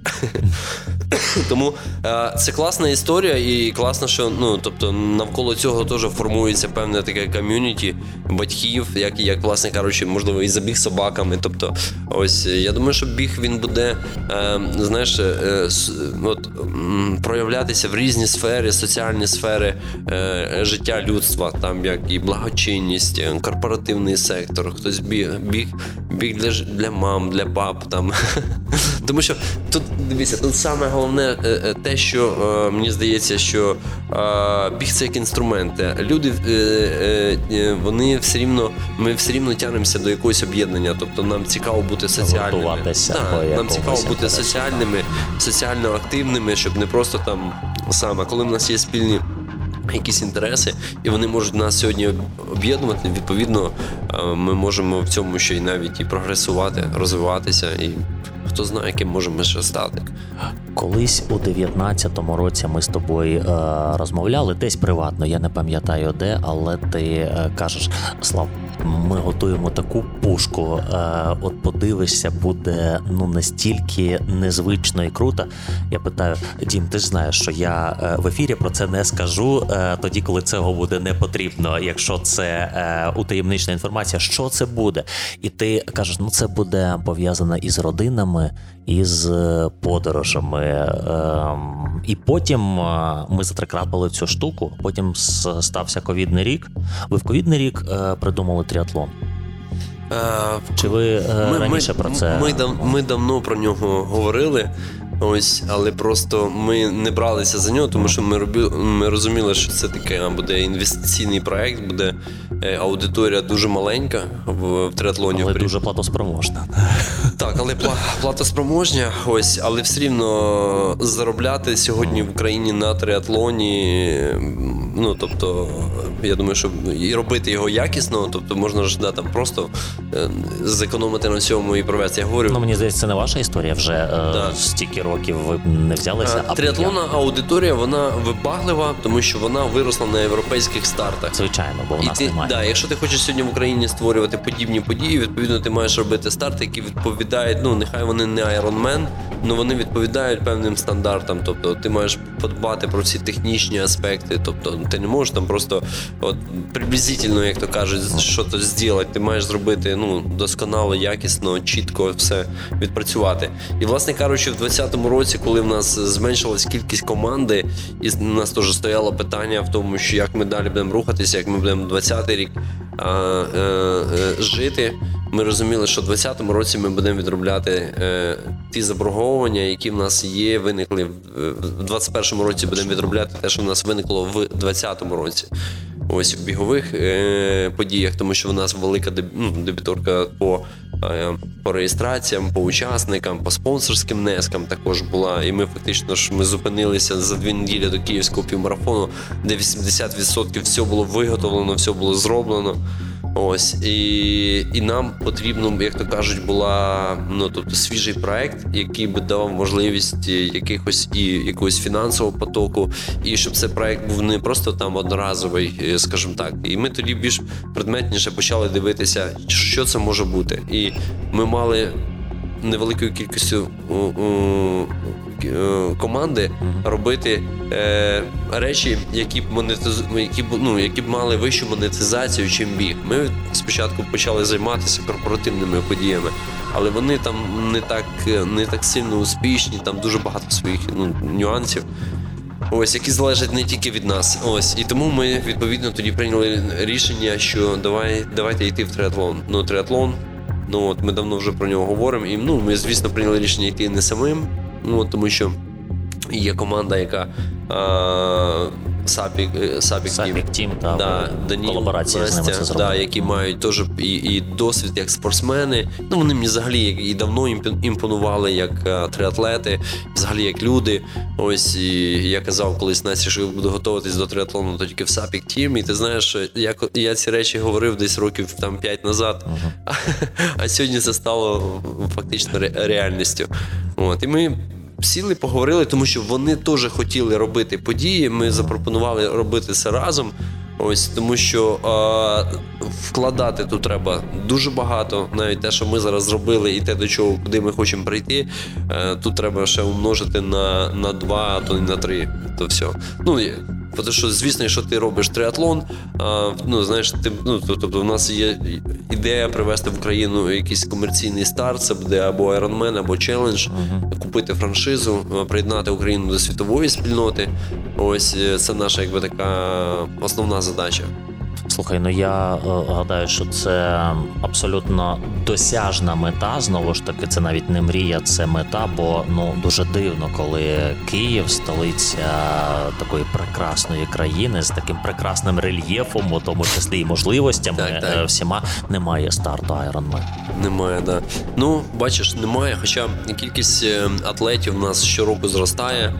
(coughs) Тому е, це класна історія, і класно, що ну тобто навколо цього теж формується певне таке ком'юніті батьків, як як власне кажучи, можливо, і забіг собаками. Тобто, ось я думаю, що біг він буде е, знаєш, е, от, проявлятися в різні сфери, соціальні сфери е, життя людства, там як і благочинність, е, корпоративний сектор, хтось біг біг, біг для для мам, для баб там. (laughs) Тому що тут дивіться, тут саме головне е, е, те, що е, мені здається, що біг це як інструмент. Люди вони все рівно, ми все рівно тягнемося до якогось об'єднання. Тобто нам цікаво бути соціальними. Так, Нам цікаво бути соціальними, соціально активними, щоб не просто там саме, коли в нас є спільні. Якісь інтереси, і вони можуть нас сьогодні об'єднувати. Відповідно, ми можемо в цьому ще й навіть і прогресувати, розвиватися і хто знає, яким можемо ще стати. Колись у 19-му році ми з тобою е, розмовляли десь приватно. Я не пам'ятаю де, але ти е, кажеш, Слав, ми готуємо таку пушку. Е, от подивишся, буде ну настільки незвично і круто. Я питаю: Дім, ти ж знаєш, що я е, в ефірі про це не скажу е, тоді, коли цього буде не потрібно. Якщо це е, утаємнична інформація, що це буде? І ти кажеш, ну це буде пов'язано із родинами із е, подорожами. Ем, і потім е, ми затрикрапали цю штуку. Потім стався ковідний рік. Ви в ковідний рік е, придумали тріатлон. Чи ви е, раніше про це? Ми, ми давно про нього говорили. Ось, але просто ми не бралися за нього, тому що ми робили, ми розуміли, що це таке буде інвестиційний проект, буде е, аудиторія дуже маленька в, в триатлоні. Але дуже платоспроможна. Так, але пла- плата ось, але все рівно заробляти сьогодні в Україні на триатлоні. Ну тобто, я думаю, що і робити його якісно, тобто можна ж да, там просто е, зекономити на цьому і провести. Я говорю, Ну мені здається, це не ваша історія. Вже е, Да. стільки років ви не взялися. е, триатлонна аудиторія вона вибаглива, тому що вона виросла на європейських стартах. Звичайно, бо в І ти, немає. да, якщо ти хочеш сьогодні в Україні створювати подібні події, відповідно ти маєш робити старти, які відповідають. Ну нехай вони не Iron Man, але вони відповідають певним стандартам. Тобто ти маєш подбати про всі технічні аспекти. Тобто ти не можеш там просто от приблизительно, як то кажуть, що то зробити. Ти маєш зробити ну досконало, якісно, чітко все відпрацювати. І власне кажучи, в 2020 році, коли в нас зменшилась кількість команди, і в нас теж стояло питання в тому, що як ми далі будемо рухатися, як ми будемо 20-й рік а, е, е, жити. Ми розуміли, що в 2020 році ми будемо відробляти е, ті заборговування, які в нас є, виникли в, в 2021 році. Будемо відробляти те, що в нас виникло в 2020 році. Ось в бігових е, подіях, тому що в нас велика деб- ну, дебіторка по, е, по реєстраціям, по учасникам, по спонсорським внескам також була. І ми фактично ж ми зупинилися за дві неділі до київського півмарафону, де 80% все було виготовлено, все було зроблено. Ось і, і нам потрібно, як то кажуть, була ну тобто свіжий проект, який би давав можливість якихось і якогось фінансового потоку, і щоб цей проект був не просто там одноразовий, е, скажімо так. І ми тоді більш предметніше почали дивитися, що це може бути. І ми мали невеликою кількістю е, команди робити е, речі, які б монетиз... які б ну, які б мали вищу монетизацію, чим біг. Ми спочатку почали займатися корпоративними подіями, але вони там не так не так сильно успішні, там дуже багато своїх ну, нюансів. Ось, які залежать не тільки від нас. Ось. І тому ми відповідно тоді прийняли рішення, що давай, давайте йти в триатлон. Ну, триатлон, ну от ми давно вже про нього говоримо. І ну, ми, звісно, прийняли рішення йти не самим, ну, от, тому що є команда, яка Сапік, е, Сапік, Team. Сапік Team, та, колаборація з ними це да, які мають теж і, і досвід як спортсмени. Ну вони мені взагалі і давно імпонували як е, триатлети, взагалі як люди. Ось і я казав колись Насті, що буду готуватись до триатлону, то тільки в Сапік Тім. І ти знаєш, що я, я ці речі говорив десь років там 5 назад, а, (laughs) а сьогодні це стало фактично ре- реальністю. От і ми. Сіли, поговорили, тому що вони теж хотіли робити події. Ми запропонували робити це разом. Ось тому, що е, вкладати тут треба дуже багато. Навіть те, що ми зараз зробили, і те, до чого куди ми хочемо прийти, е, тут треба ще умножити на, на два, а то й на три. То все. Ну тому що, звісно, якщо ти робиш триатлон, а, ну знаєш, ти ну тобто, в нас є ідея привести в Україну якийсь комерційний старт, це буде або Ironman, або челендж, купити франшизу, приєднати Україну до світової спільноти. Ось е, це наша якби така основна задача. Слухай, ну я е, гадаю, що це абсолютно досяжна мета. Знову ж таки, це навіть не мрія, це мета, бо ну дуже дивно, коли Київ, столиця такої прекрасної країни з таким прекрасним рельєфом, у тому числі і можливостями, Так, так. е, всіма немає старту Ironman. Немає, да. Ну, бачиш, немає. Хоча кількість е, атлетів у нас щороку зростає.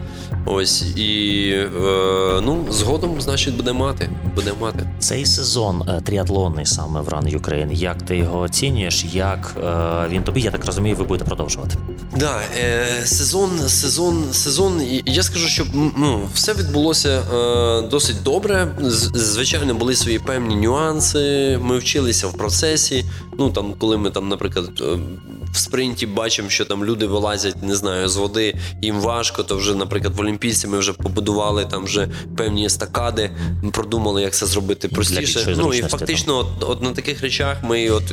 Ось і е, ну, згодом, значить, буде мати. Буде мати. Цей сезон е, тріатлонний саме в Run Ukraine, Як ти його оцінюєш? Як е, він тобі? Я так розумію, ви будете продовжувати. Да, е, сезон, сезон, сезон. Я скажу, що ну, все відбулося е, досить добре. Звичайно, були свої певні нюанси. Ми вчилися в процесі. Ну там, коли ми там, наприклад, е, в спринті бачимо, що там люди вилазять, не знаю, з води, їм важко, то вже, наприклад, в Олімпійці ми вже побудували там вже певні естакади, ми продумали, як це зробити простіше. Ну і фактично, от, от на таких речах ми от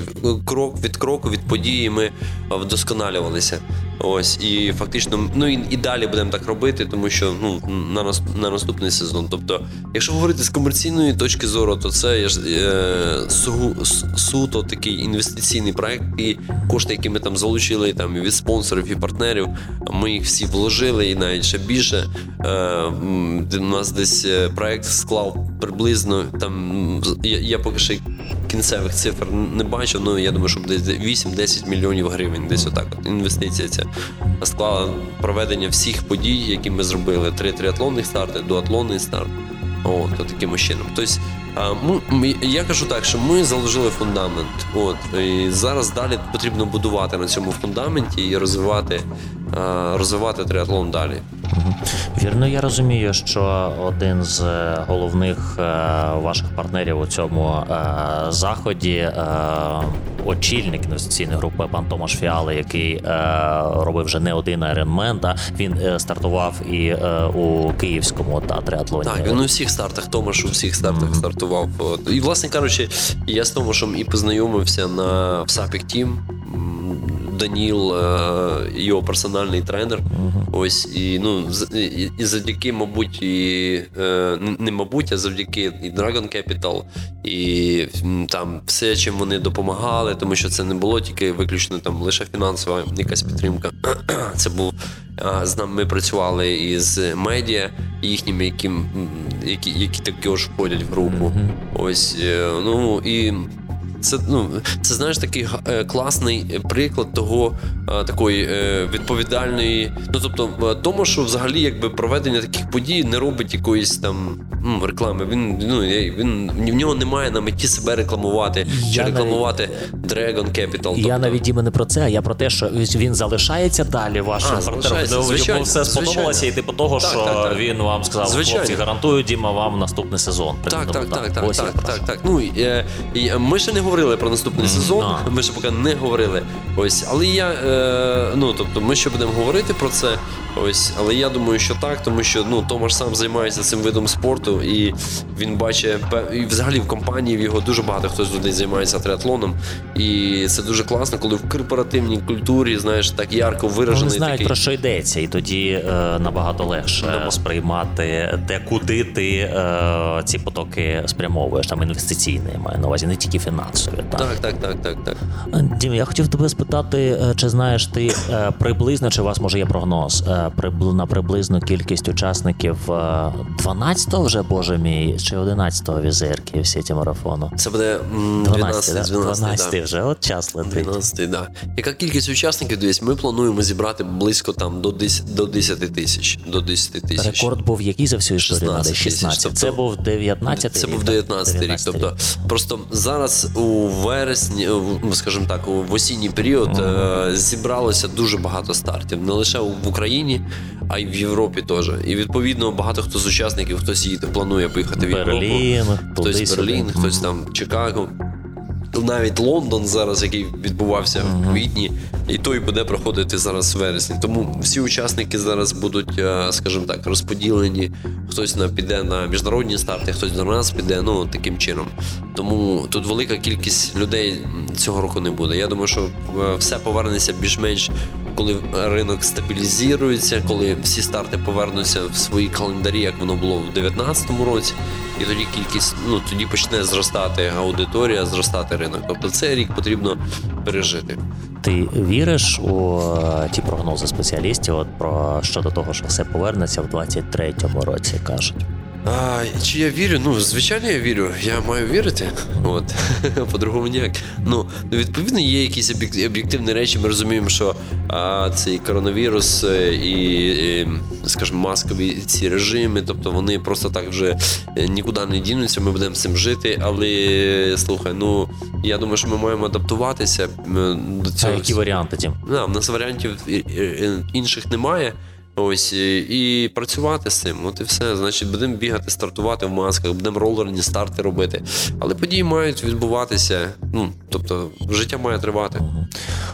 крок від кроку, від події ми вдосконалювалися. Ось і фактично, ну і, і далі будемо так робити, тому що ну на нас на наступний сезон. Тобто, якщо говорити з комерційної точки зору, то це е, су, суто такий інвестиційний проект, і кошти, які ми там залучили там від спонсорів і партнерів, ми їх всі вложили, і навіть ще більше. Е, У нас десь е, проект склав приблизно там. Я, я поки ще кінцевих цифр не бачу, але ну, я думаю, що десь 8-10 мільйонів гривень, десь отак. От інвестиція ця склала проведення всіх подій, які ми зробили: три триатлонних старти, дуатлонний старт. От, от таким чином. Тобто, я кажу так, що ми заложили фундамент. От, і зараз далі потрібно будувати на цьому фундаменті і розвивати, розвивати триатлон далі. Вірно, я розумію, що один з е, головних е, ваших партнерів у цьому е, заході очільник інвестиційної групи пан Томаш Фіали, який робив вже не один да, він стартував і у київському та триатлоні. Так, він у всіх стартах Томаш у всіх стартах mm-hmm. стартував. І, власне кажучи, я з Томашем і познайомився на Сапік Team. Даніл, е, його персональний тренер. Uh-huh. Ось і ну і, і завдяки, мабуть, і е, не мабуть, а завдяки і Dragon Capital, і там все, чим вони допомагали, тому що це не було тільки виключно там лише фінансова якась підтримка. Це був з нами. Ми працювали із медіа їхніми, які які, які також входять в групу. Uh-huh. Ось е, ну і. Це ну це знаєш такий е, класний приклад того е, такої е, відповідальної. Ну тобто, тому що взагалі якби проведення таких подій не робить якоїсь там ну, реклами. Він ну він в нього немає на меті себе рекламувати я чи рекламувати навіть, Dragon Capital. Тобто... Я навіть іме не про це, а я про те, що він залишається далі. Вашим партнером. Йому все сподобалося, і типу того, так, що так, так. він вам сказав, звичайно. хлопці, гарантую Діма вам наступний сезон. Так, так, так, так, так, так, так. Ну і ми ще не говорили про наступний сезон. No. Ми ще поки не говорили. Ось, але я е, ну тобто, ми ще будемо говорити про це. Ось, але я думаю, що так, тому що ну Томаш сам займається цим видом спорту, і він бачить і взагалі в компанії в його дуже багато хтось людей займається триатлоном. І це дуже класно, коли в корпоративній культурі знаєш так ярко виражений. Вони знають такий... про що йдеться, і тоді е, набагато легше Набаг... сприймати, де куди ти е, ці потоки спрямовуєш. Там інвестиційні маю на увазі, не тільки фінансові. Так, так, так, так, так. Дім, я хотів тебе спитати, е, чи знаєш ти е, приблизно, чи у вас може є прогноз е, на приблизну кількість учасників 12-го вже, боже мій, чи 11-го візирки в сіті марафону? Це буде 12, 12, 12, да. вже от час летить. 12, да. Яка кількість учасників десь? Ми плануємо зібрати близько там до 10 до 10 тисяч. До 10 тисяч. Рекорд був який за всю історію? 16. 16. Тобто, це був 19 Це був 19 рік. Тобто просто зараз у вересні, скажімо так, у осінній період uh-huh. зібралося дуже багато стартів. Не лише в Україні, а й в Європі теж. І відповідно багато хто з учасників, хтось їде, планує поїхати в Європу, Берлін, хтось Берлін, хтось там Чикаго навіть Лондон зараз, який відбувався в квітні, і той буде проходити зараз в вересні. Тому всі учасники зараз будуть, е, скажімо так, розподілені. Хтось на піде на міжнародні старти, хтось до нас піде. Ну таким чином. Тому тут велика кількість людей цього року не буде. Я думаю, що е, все повернеться більш-менш. Коли ринок стабілізується, коли всі старти повернуться в свої календарі, як воно було в 2019 році, і тоді кількість ну тоді почне зростати аудиторія, зростати ринок. Тобто цей рік потрібно пережити. Ти віриш у е, ті прогнози спеціалістів? От про щодо того, що все повернеться в 23-му році, кажуть. А, Чи я вірю? Ну, звичайно, я вірю. Я маю вірити. От. (laughs) По-другому ніяк. Ну, відповідно, є якісь об'єктивні речі. Ми розуміємо, що а, цей коронавірус е, і, і, скажімо, маскові ці режими, тобто вони просто так вже е, нікуди не дінуться, ми будемо з цим жити. Але слухай, ну я думаю, що ми маємо адаптуватися до цього. А які варіанти? Тім? Да, в нас варіантів інших немає. Ось і працювати з цим. От і все. Значить, будемо бігати, стартувати в масках, будемо ролерні старти робити. Але події мають відбуватися. Ну тобто, життя має тривати.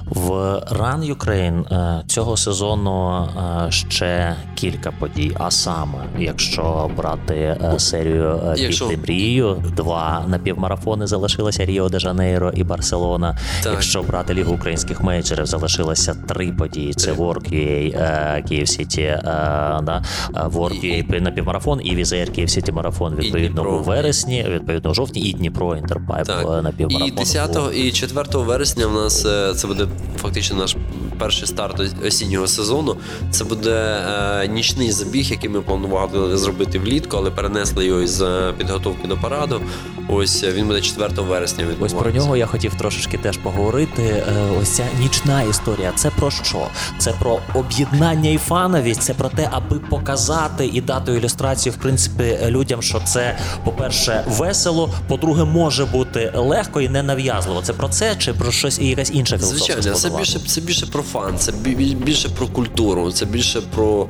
В Run Ukraine е, цього сезону е, ще кілька подій. А саме, якщо брати е, серію Якщо- «Піти мрію, два напівмарафони залишилися Ріо де Жанейро і Барселона. Так. Якщо брати Лігу українських менеджерів, залишилося три події: це Work.ua, Kyiv City, да, Work.ua напівмарафон і Wizz Air Kyiv City марафон відповідно у вересні, відповідно у жовтні, і Дніпро Інтерпайп напівмарафон. І 10 і 4 вересня в нас це буде фактично наш перший старт осіннього сезону. Це буде е, нічний забіг, який ми планували зробити влітку, але перенесли його із е, підготовки до параду. Ось е, він буде 4 вересня Ось про нього я хотів трошечки теж поговорити. Е, Ось ця нічна історія. Це про що? Це про об'єднання і фановість. Це про те, аби показати і дати ілюстрацію, в принципі, людям, що це, по-перше, весело, по-друге, може бути легко і ненав'язливо. Це про це чи про щось і якась інша філософія? Звичайно, це складова? більше, це більше про фан, це бі- бі- більше про культуру, це більше про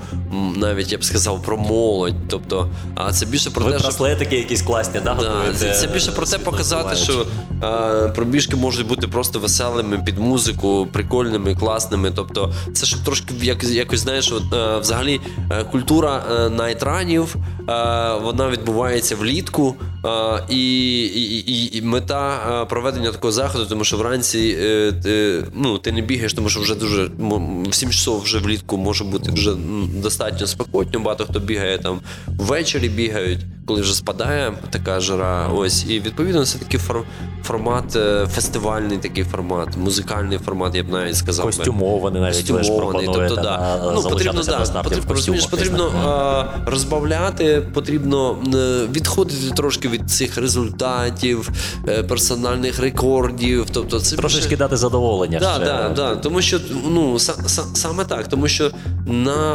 навіть я б сказав про молодь. Тобто, а це більше про Ви те, що браслетики якісь класні, да, Да, це, це більше про те показати, що е, пробіжки можуть бути просто веселими під музику, прикольними, класними. Тобто, це щоб трошки як, якось знаєш, от, е, взагалі е, культура е, найтранів, е, вона відбувається влітку. е, і, і, і, і мета е, проведення такого заходу, тому що вранці е, ти, ну, ти не бігаєш, тому що вже дуже в 7 часов вже влітку може бути вже достатньо спекотно. Багато хто бігає там ввечері бігають, коли вже спадає така жара. Ось і відповідно це такий фор- формат, е, фестивальний такий формат, музикальний формат, я б навіть сказав. Костюмований навіть Костюмований, тобто, да. ну, потрібно, да, потрібно, розумієш, потрібно а, розбавляти, потрібно е, відходити трошки від цих результатів, е, персональних рекордів. Тобто, це Трошечки більше- дати задоволення. Да, да, да. Тому що ну са- са- саме так, тому що на,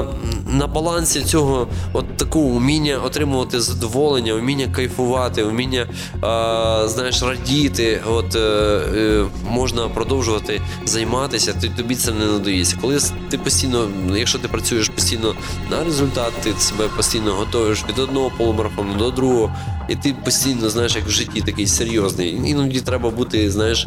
е, на балансі цього от такого уміння отримувати задоволення, уміння кайфувати, уміння е, знаєш, радіти, от е, можна продовжувати займатися, ти тобі це не надоїться. Коли ти постійно, якщо ти працюєш постійно на результат, ти себе постійно готуєш від одного полумарафону до другого, і ти постійно знаєш, як в житті такий серйозний. Іноді треба бути, знаєш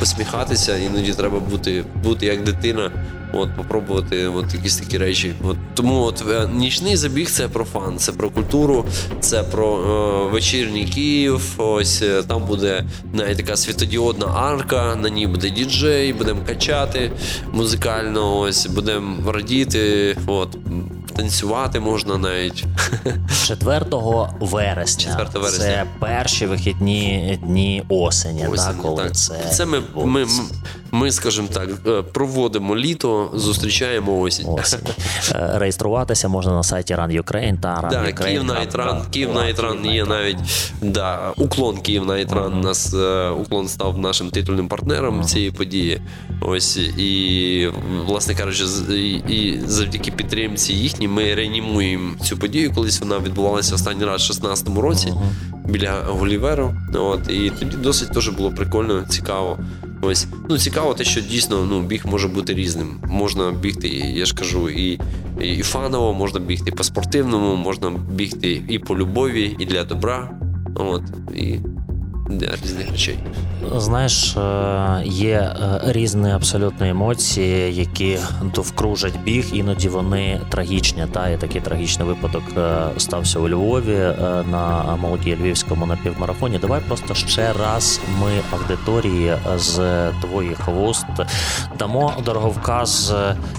посміхатися, іноді треба бути, бути як дитина. От, попробувати от якісь такі речі. От, тому от е, нічний забіг це про фан, це про культуру, це про е, вечірній Київ. Ось е, там буде навіть така світодіодна арка, на ній буде діджей, будемо качати музикально, ось будемо радіти, от, танцювати можна навіть. 4 вересня. 4 вересня. Це перші вихідні дні осені, Осінь, да, коли так. це. це ми, ми, ми, скажімо так, е, проводимо літо, зустрічаємо осінь. Осінь. (laughs) Е, Реєструватися можна на сайті Run Ukraine та Run Так, Ukraine. Київ Night Run, Kyiv Night Run є навіть да, Uklon Kyiv Night Run. Мгм. Нас е, Uklon став нашим титульним партнером цієї події. Ось і, власне кажучи, і, і завдяки підтримці їхній ми реанімуємо цю подію. Колись вона відбувалася останній раз в 16-му році біля Гуліверу. От і тоді досить теж було прикольно, цікаво. Ось ну цікаво, те, що дійсно ну біг може бути різним. Можна бігти, я ж кажу, і, і фаново, можна бігти по спортивному, можна бігти і по любові, і для добра. От і різних речей. Знаєш, е, є е, різні абсолютно емоції, які довкружать біг, іноді вони трагічні. Та і такий трагічний випадок е, стався у Львові на молоді львівському напівмарафоні. Давай просто ще раз ми аудиторії з твоїх вуст дамо дороговказ,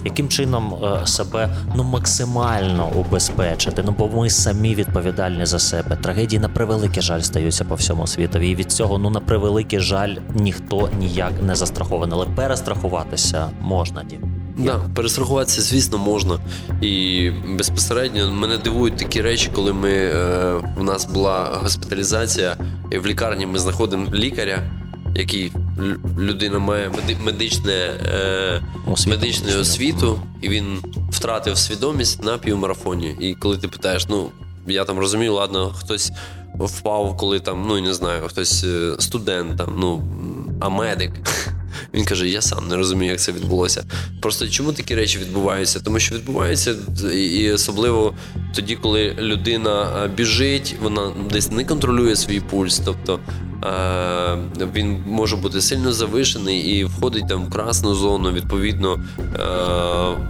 яким чином себе ну максимально убезпечити. Ну бо ми самі відповідальні за себе. Трагедії на превеликий жаль стаються по всьому світові. Від цього, ну на превеликий жаль, ніхто ніяк не застрахований. Але перестрахуватися можна дім. Да, перестрахуватися, звісно, можна. І безпосередньо мене дивують такі речі, коли ми е, у нас була госпіталізація, і в лікарні ми знаходимо лікаря, який людина має медичне, е, Освіту. медичну освіту, і він втратив свідомість на півмарафоні. І коли ти питаєш, ну я там розумію, ладно, хтось впав, коли там, ну не знаю, хтось е, студент там, ну а медик. (laughs) Він каже: я сам не розумію, як це відбулося. Просто чому такі речі відбуваються? Тому що відбуваються і особливо тоді, коли людина е, біжить, вона десь не контролює свій пульс. Тобто е, він може бути сильно завишений і входить там в красну зону, відповідно,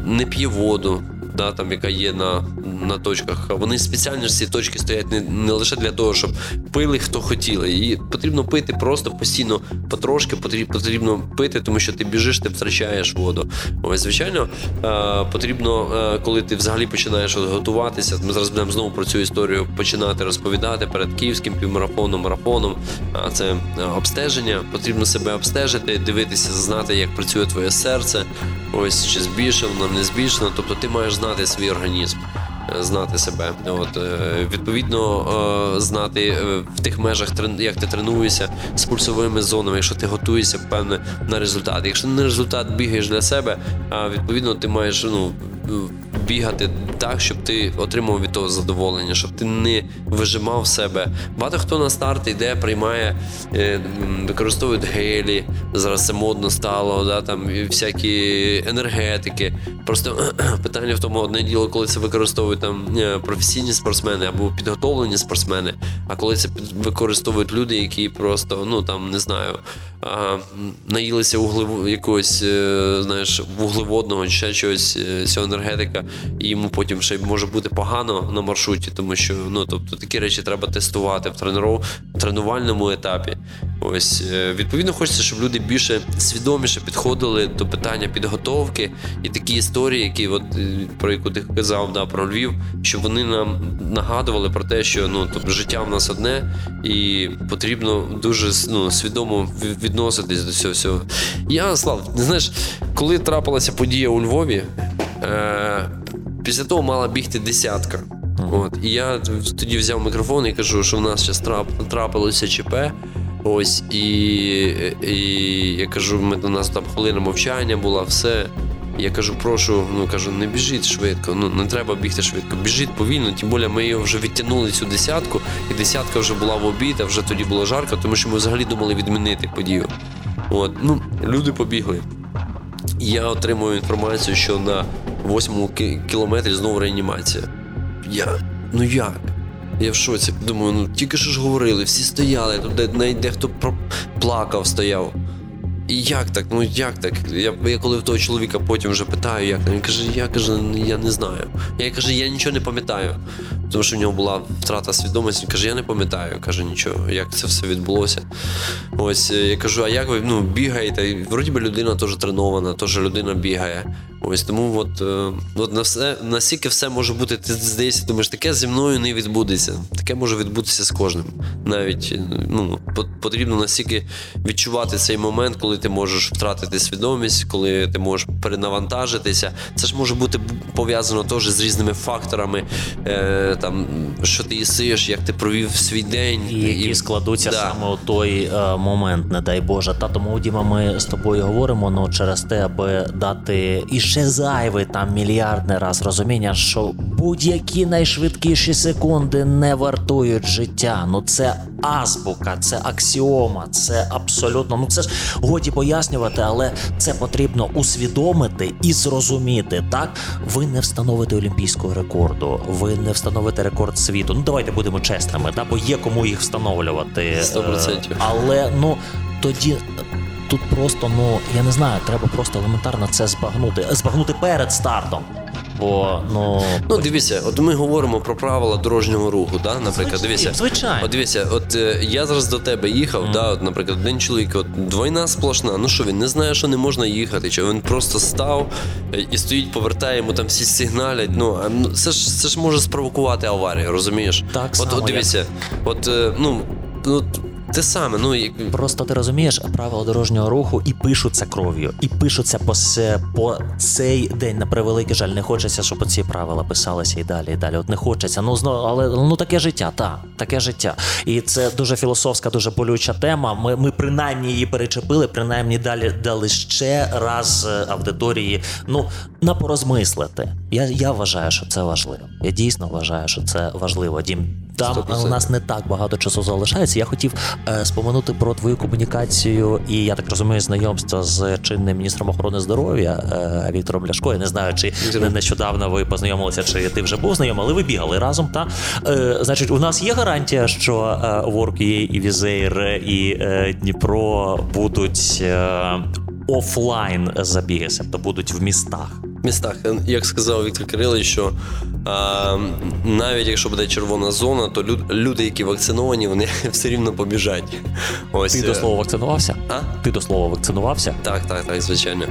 не п'є воду да, там, яка є на на точках. Вони спеціально ж ці точки стоять не не лише для того, щоб пили хто хотіли. І потрібно пити просто постійно потрошки, потрібно пити, тому що ти біжиш, ти втрачаєш воду. Ось, звичайно, е, потрібно, е, коли ти взагалі починаєш готуватися. Ми зараз будемо знову про цю історію починати розповідати перед київським півмарафоном, марафоном. А це обстеження. Потрібно себе обстежити, дивитися, знати, як працює твоє серце. Ось чи збільшено, не збільшено. Тобто ти маєш знати свій організм. Е, знати себе, от е, відповідно е, знати в тих межах як ти тренуєшся з пульсовими зонами, якщо ти готуєшся певне на результат. Якщо не результат бігаєш для себе, а відповідно ти маєш ну бігати так, щоб ти отримав від того задоволення, щоб ти не вижимав себе. Багато хто на старт йде, приймає, е, використовують гелі. Зараз це модно стало, да, там всякі енергетики. Просто (clears throat) питання в тому одне діло, коли це використовують там е, професійні спортсмени або підготовлені спортсмени. А коли це використовують люди, які просто ну там не знаю наїлися углев... якогось, е, знаєш, вуглеводного чи ще чогось е, цього енергетика, і йому потім ще може бути погано на маршруті, тому що ну тобто такі речі треба тестувати в тренеров... тренувальному етапі. Ось е, відповідно хочеться, щоб люди більше свідоміше підходили до питання підготовки і такі історії, які от про яку ти казав, да, про Львів, щоб вони нам нагадували про те, що ну тобто життя в нас одне, і потрібно дуже ну, свідомо від відноситись до цього всього. Я Слав, знаєш, коли трапилася подія у Львові, е, після того мала бігти десятка. От, І я тоді взяв мікрофон і кажу, що в нас зараз трап, трапилося ЧП. Ось, і і я кажу, ми до нас там хвилина мовчання була, все. Я кажу, прошу, ну кажу, не біжіть швидко, ну не треба бігти швидко. Біжіть повільно, тим більше ми його вже відтягнули цю десятку, і десятка вже була в обід, а вже тоді було жарко, тому що ми взагалі думали відмінити подію. От, ну, Люди побігли. Я отримую інформацію, що на восьмому кілометрі знову реанімація. Я, ну як? Я в шоці думаю, ну тільки що ж говорили, всі стояли, тут навіть дехто плакав, стояв. Як так? Ну як так? Я я коли в того чоловіка потім вже питаю, як він каже, я каже, я не знаю. Я каже, я нічого не пам'ятаю. Тому що в нього була втрата свідомості. Він каже, я не пам'ятаю, каже нічого, як це все відбулося. Ось е, я кажу, а як ви ну, бігаєте? Вроді би людина теж тренована, теж людина бігає. Ось тому от, е, от на все настільки все може бути, ти здається, думаєш, таке зі мною не відбудеться. Таке може відбутися з кожним. Навіть ну, потрібно настільки відчувати цей момент, коли ти можеш втратити свідомість, коли ти можеш перенавантажитися. Це ж може бути пов'язано теж з різними факторами, е, там що ти їсиш, як ти провів свій день, і які і... складуться да. саме у той е, момент, не дай Боже. Та тому Діма, ми з тобою говоримо ну, через те, аби дати і ще зайвий там мільярдний раз розуміння, що будь-які найшвидкіші секунди не вартують життя. Ну це азбука, це аксіома, це абсолютно. Ну це ж годі пояснювати, але це потрібно усвідомити і зрозуміти. Так, ви не встановите олімпійського рекорду, ви не встановите рекорд світу. Ну давайте будемо чесними, да, бо є кому їх встановлювати. 100%. Е, але ну тоді Тут просто, ну я не знаю, треба просто елементарно це збагнути. Збагнути перед стартом. Бо ну ну дивіться, от ми говоримо про правила дорожнього руху. Да, наприклад, дивіться, звичайно. От дивіться, от е, я зараз до тебе їхав. Mm. Да, от, наприклад, один чоловік, от двойна сплошна. Ну що він не знає, що не можна їхати, чи він просто став е, і стоїть, повертає йому там всі сигналять. Ну ну, це ж це ж може спровокувати аварію, розумієш? Так от, само, от дивіться, як... от е, ну. ну те саме, ну як просто ти розумієш правила дорожнього руху і пишуться кров'ю, і пишуться по по цей день. На превеликий жаль, не хочеться, щоб ці правила писалися і далі, і далі. От не хочеться. Ну знову, але ну таке життя, так, таке життя. І це дуже філософська, дуже болюча тема. Ми ми принаймні її перечепили, принаймні далі дали ще раз е, аудиторії. Ну на порозмислити. Я, Я вважаю, що це важливо. Я дійсно вважаю, що це важливо. Дім. Там 100%. у нас не так багато часу залишається. Я хотів е, споминути про твою комунікацію і я так розумію, знайомство з чинним міністром охорони здоров'я е, Віктором Ляшко. Я не знаю, чи не нещодавно ви познайомилися, чи ти вже був знайомий, але ви бігали разом. Та е, значить, у нас є гарантія, що е, Work.ua і Wizz Air і е, Дніпро будуть е, офлайн забіги, тобто будуть в містах. Містах, як сказав Віктор Кирилович, що а, навіть якщо буде червона зона, то люд, люди, які вакциновані, вони (laughs) все рівно побіжать. Ось Ти е, до слова вакцинувався? А? Ти до слова вакцинувався? Так, так, так, звичайно.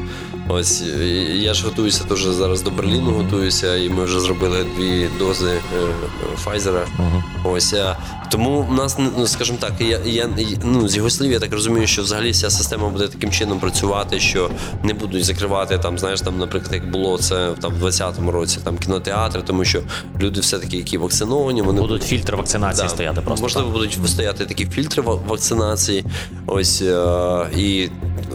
Ось е, я ж готуюся теж зараз до Берліну, готуюся, і ми вже зробили дві дози е, Файзера. Ось е, тому в нас ну, скажімо так, я, я ну з його слів, я так розумію, що взагалі вся система буде таким чином працювати, що не будуть закривати там, знаєш, там, наприклад, як було це там в 20-му році, там кінотеатри, тому що люди все-таки, які вакциновані, вони Будуть фільтри вакцинації стояти просто. Можливо, так. будуть стояти такі фільтри вакцинації. Ось е, і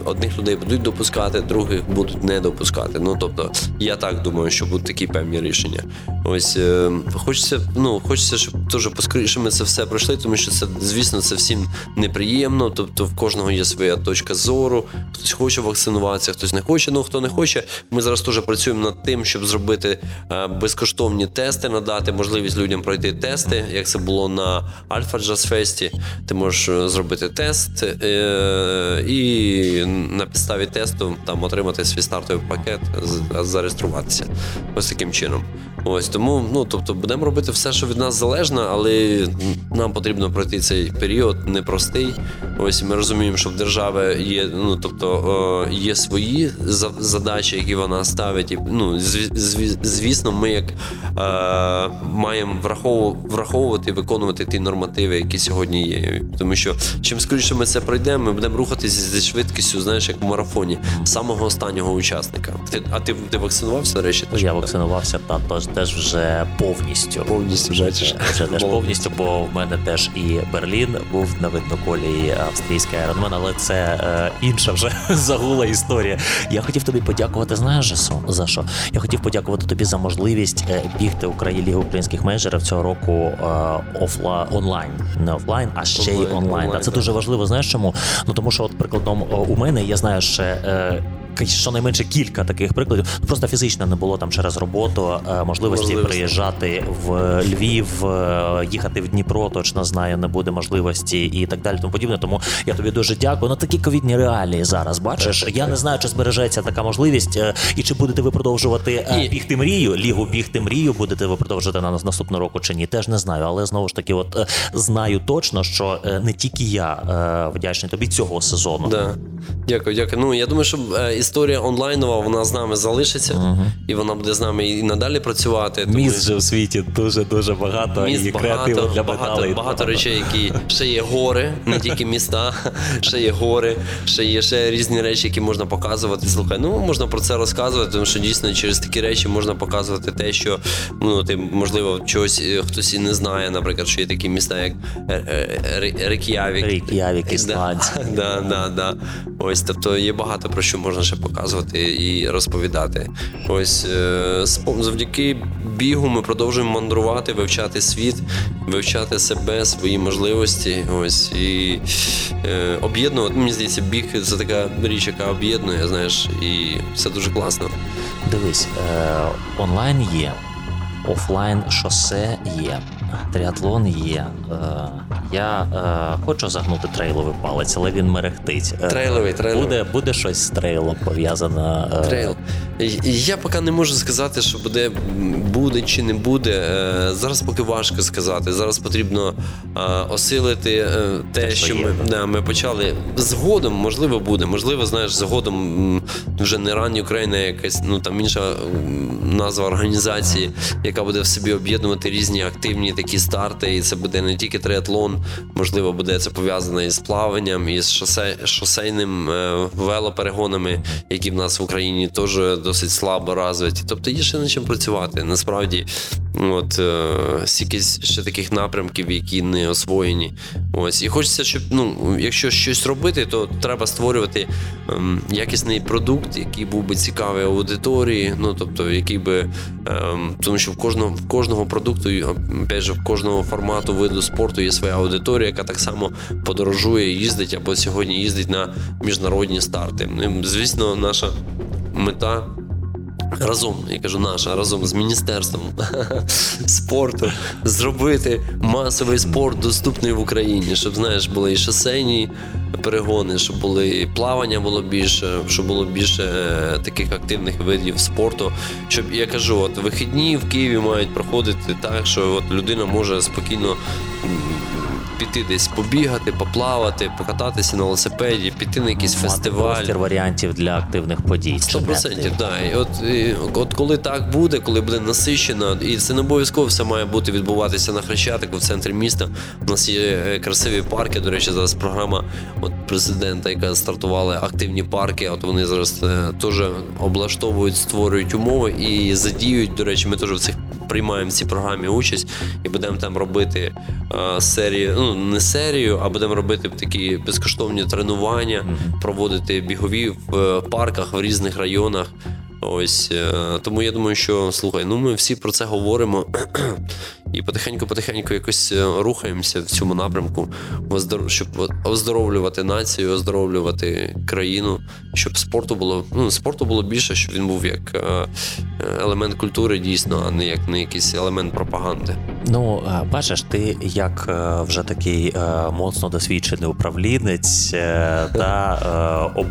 одних людей будуть допускати, других будуть не допускати. Ну тобто, я так думаю, що будуть такі певні рішення. Ось е, хочеться, ну хочеться, щоб дуже поскоріше ми це все пройшли, тому що це, звісно, це всім неприємно. Тобто, в кожного є своя точка зору. Хтось хоче вакцинуватися, хтось не хоче. Ну хто не хоче, ми зараз теж працюємо над тим, щоб зробити е, безкоштовні тести, надати можливість людям пройти тести, як це було на Альфа Джаз Фесті. Ти можеш е, зробити тест е, і на підставі тесту там отримати свій стартовий пакет, зареєструватися. Ось таким чином. Ось тому, ну тобто, будемо робити все, що від нас залежно, але нам потрібно пройти цей період непростий. Ось ми розуміємо, що в держави є, ну тобто є свої задачі, які вона ставить. І, ну, зві- зві- звісно, ми як е, маємо врахову- враховувати і виконувати ті нормативи, які сьогодні є. Тому що чим скоріше ми це пройдемо, ми будемо рухатися зі швидкістю, знаєш, як в марафоні, самого останнього учасника. Ти, а ти, ти вакцинувався, до речі? теж, Я так? вакцинувався та тож теж вже повністю. Повністю бачиш. Вже теж повністю, бо в мене теж і Берлін був на видноколі австрійський аеромен, але це е, інша вже (laughs) загула історія. Я хотів тобі подякувати. Знаєш за що? За що? Я хотів подякувати тобі за можливість е, бігти Україні Лігу українських менеджерів цього року е, офла онлайн, не офлайн, а ще й Онлайн, Та це так. дуже важливо. Знаєш чому? Ну тому що, от прикладом у мене я знаю ще. Щонайменше кілька таких прикладів. Просто фізично не було там через роботу е, можливості Можливості. приїжджати в Львів, е, їхати в Дніпро, точно знаю, не буде можливості і так далі. Тому подібне. Тому я тобі дуже дякую. Ну такі ковідні реалії зараз. Бачиш, я не знаю, чи збережеться така можливість, е, і чи будете ви продовжувати І- бігти мрію, лігу бігти мрію, будете ви продовжувати на наступного року чи ні? Теж не знаю. Але знову ж таки, от знаю точно, що не тільки я вдячний тобі цього сезону. Да. Дякую, дякую. Ну я думаю, що е, історія онлайнова вона з нами залишиться, і вона буде з нами і надалі працювати. тому- Міст же у світі дуже дуже багато Міст і креативу багато, для багато, багато речей, які ще є гори, не тільки (laughs) міста, ще є гори, ще є ще різні речі, які можна показувати. Слухай, ну можна про це розказувати, тому що дійсно через такі речі можна показувати те, що ну ти можливо чогось е, хтось і не знає, наприклад, що є такі міста, як е, е, Ре- Рейк'явік. Рейк'явік. Да, да, да. Ось, тобто є багато про що можна ще показувати і розповідати. Ось е, завдяки бігу ми продовжуємо мандрувати, вивчати світ, вивчати себе, свої можливості. Ось і е, об'єднувати. Мені здається, біг це така річ, яка об'єднує, знаєш, і все дуже класно. Дивись, е, онлайн є, офлайн шосе є, тріатлон є. Е, я е, хочу загнути трейловий палець, але він мерехтить. Е, Трейловий, трейловий. Буде, буде щось з трейлом пов'язане. Трейл. Я поки не можу сказати, що буде, буде чи не буде. Е, Зараз поки важко сказати. Зараз потрібно е, осилити е, те, що ми, да, ми почали. Згодом, можливо, буде. Можливо, знаєш, згодом вже не ранні Україна, якась ну там інша назва організації, яка буде в собі об'єднувати різні активні такі старти. І це буде не тільки триатлон, можливо, буде це пов'язано із плаванням, із шосе, шосейним велоперегонами, які в нас в Україні теж досить слабо розвиті. Тобто є ще над чим працювати. Насправді, от стільки ще таких напрямків, які не освоєні. Ось і хочеться, щоб ну, якщо щось робити, то треба створювати ем, якісний продукт, який був би цікавий аудиторії. Ну тобто, який би ем, тому, що в кожного в кожного продукту, опять же, в кожного формату виду спорту є своя аудиторія, яка так само подорожує, їздить або сьогодні їздить на міжнародні старти. Звісно, наша мета. Разом, я кажу, наша разом з міністерством (laughs) спорту зробити масовий спорт доступний в Україні, щоб знаєш, були і шосейні перегони, щоб були і плавання було більше, щоб було більше е, таких активних видів спорту. Щоб я кажу, от вихідні в Києві мають проходити так, що от людина може спокійно піти десь побігати, поплавати, покататися на велосипеді, піти на якийсь Мати фестиваль. простір варіантів для активних подій. Сто процентів, так. І от, і, от коли так буде, коли буде насичено, і це не обов'язково все має бути відбуватися на Хрещатику в центрі міста. У нас є е, красиві парки. До речі, зараз програма от президента, яка стартувала активні парки. От вони зараз е, теж облаштовують, створюють умови і задіють. До речі, ми теж в цих приймаємо в цій програмі участь і будемо там робити е, серію, ну не серію, а будемо робити такі безкоштовні тренування, проводити бігові в е, парках в різних районах. Ось е, тому я думаю, що слухай, ну ми всі про це говоримо і потихеньку-потихеньку якось е, рухаємося в цьому напрямку, щоб оздоровлювати націю, оздоровлювати країну, щоб спорту було ну спорту було більше, щоб він був як е, елемент культури, дійсно, а не як не якийсь елемент пропаганди. Ну бачиш, ти як вже такий моцно досвідчений управлінець та об,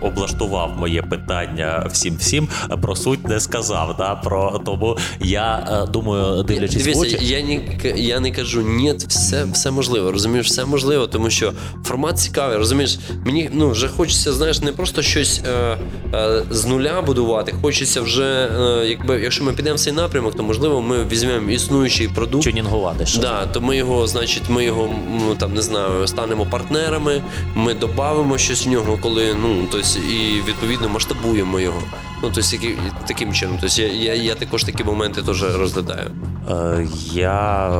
облаштував моє питання всім всім про суть не сказав. Да, про Тому я е, думаю, дивлячись Очі... я не я не кажу ні, все все можливо. Розумієш, все можливо, тому що формат цікавий. Розумієш, мені ну вже хочеться, знаєш, не просто щось е, е, з нуля будувати. Хочеться вже, е, якби якщо ми підемо в цей напрямок, то можливо ми візьмемо існуючий продукт. Тюнінгувати що да, то ми його, значить, ми його ну, там не знаю, станемо партнерами. Ми додамо щось в нього, коли ну тобто, і відповідно масштабуємо його. Ну, тобто, таким чином. Тобто, я, я, я також такі моменти теж розглядаю. Е, я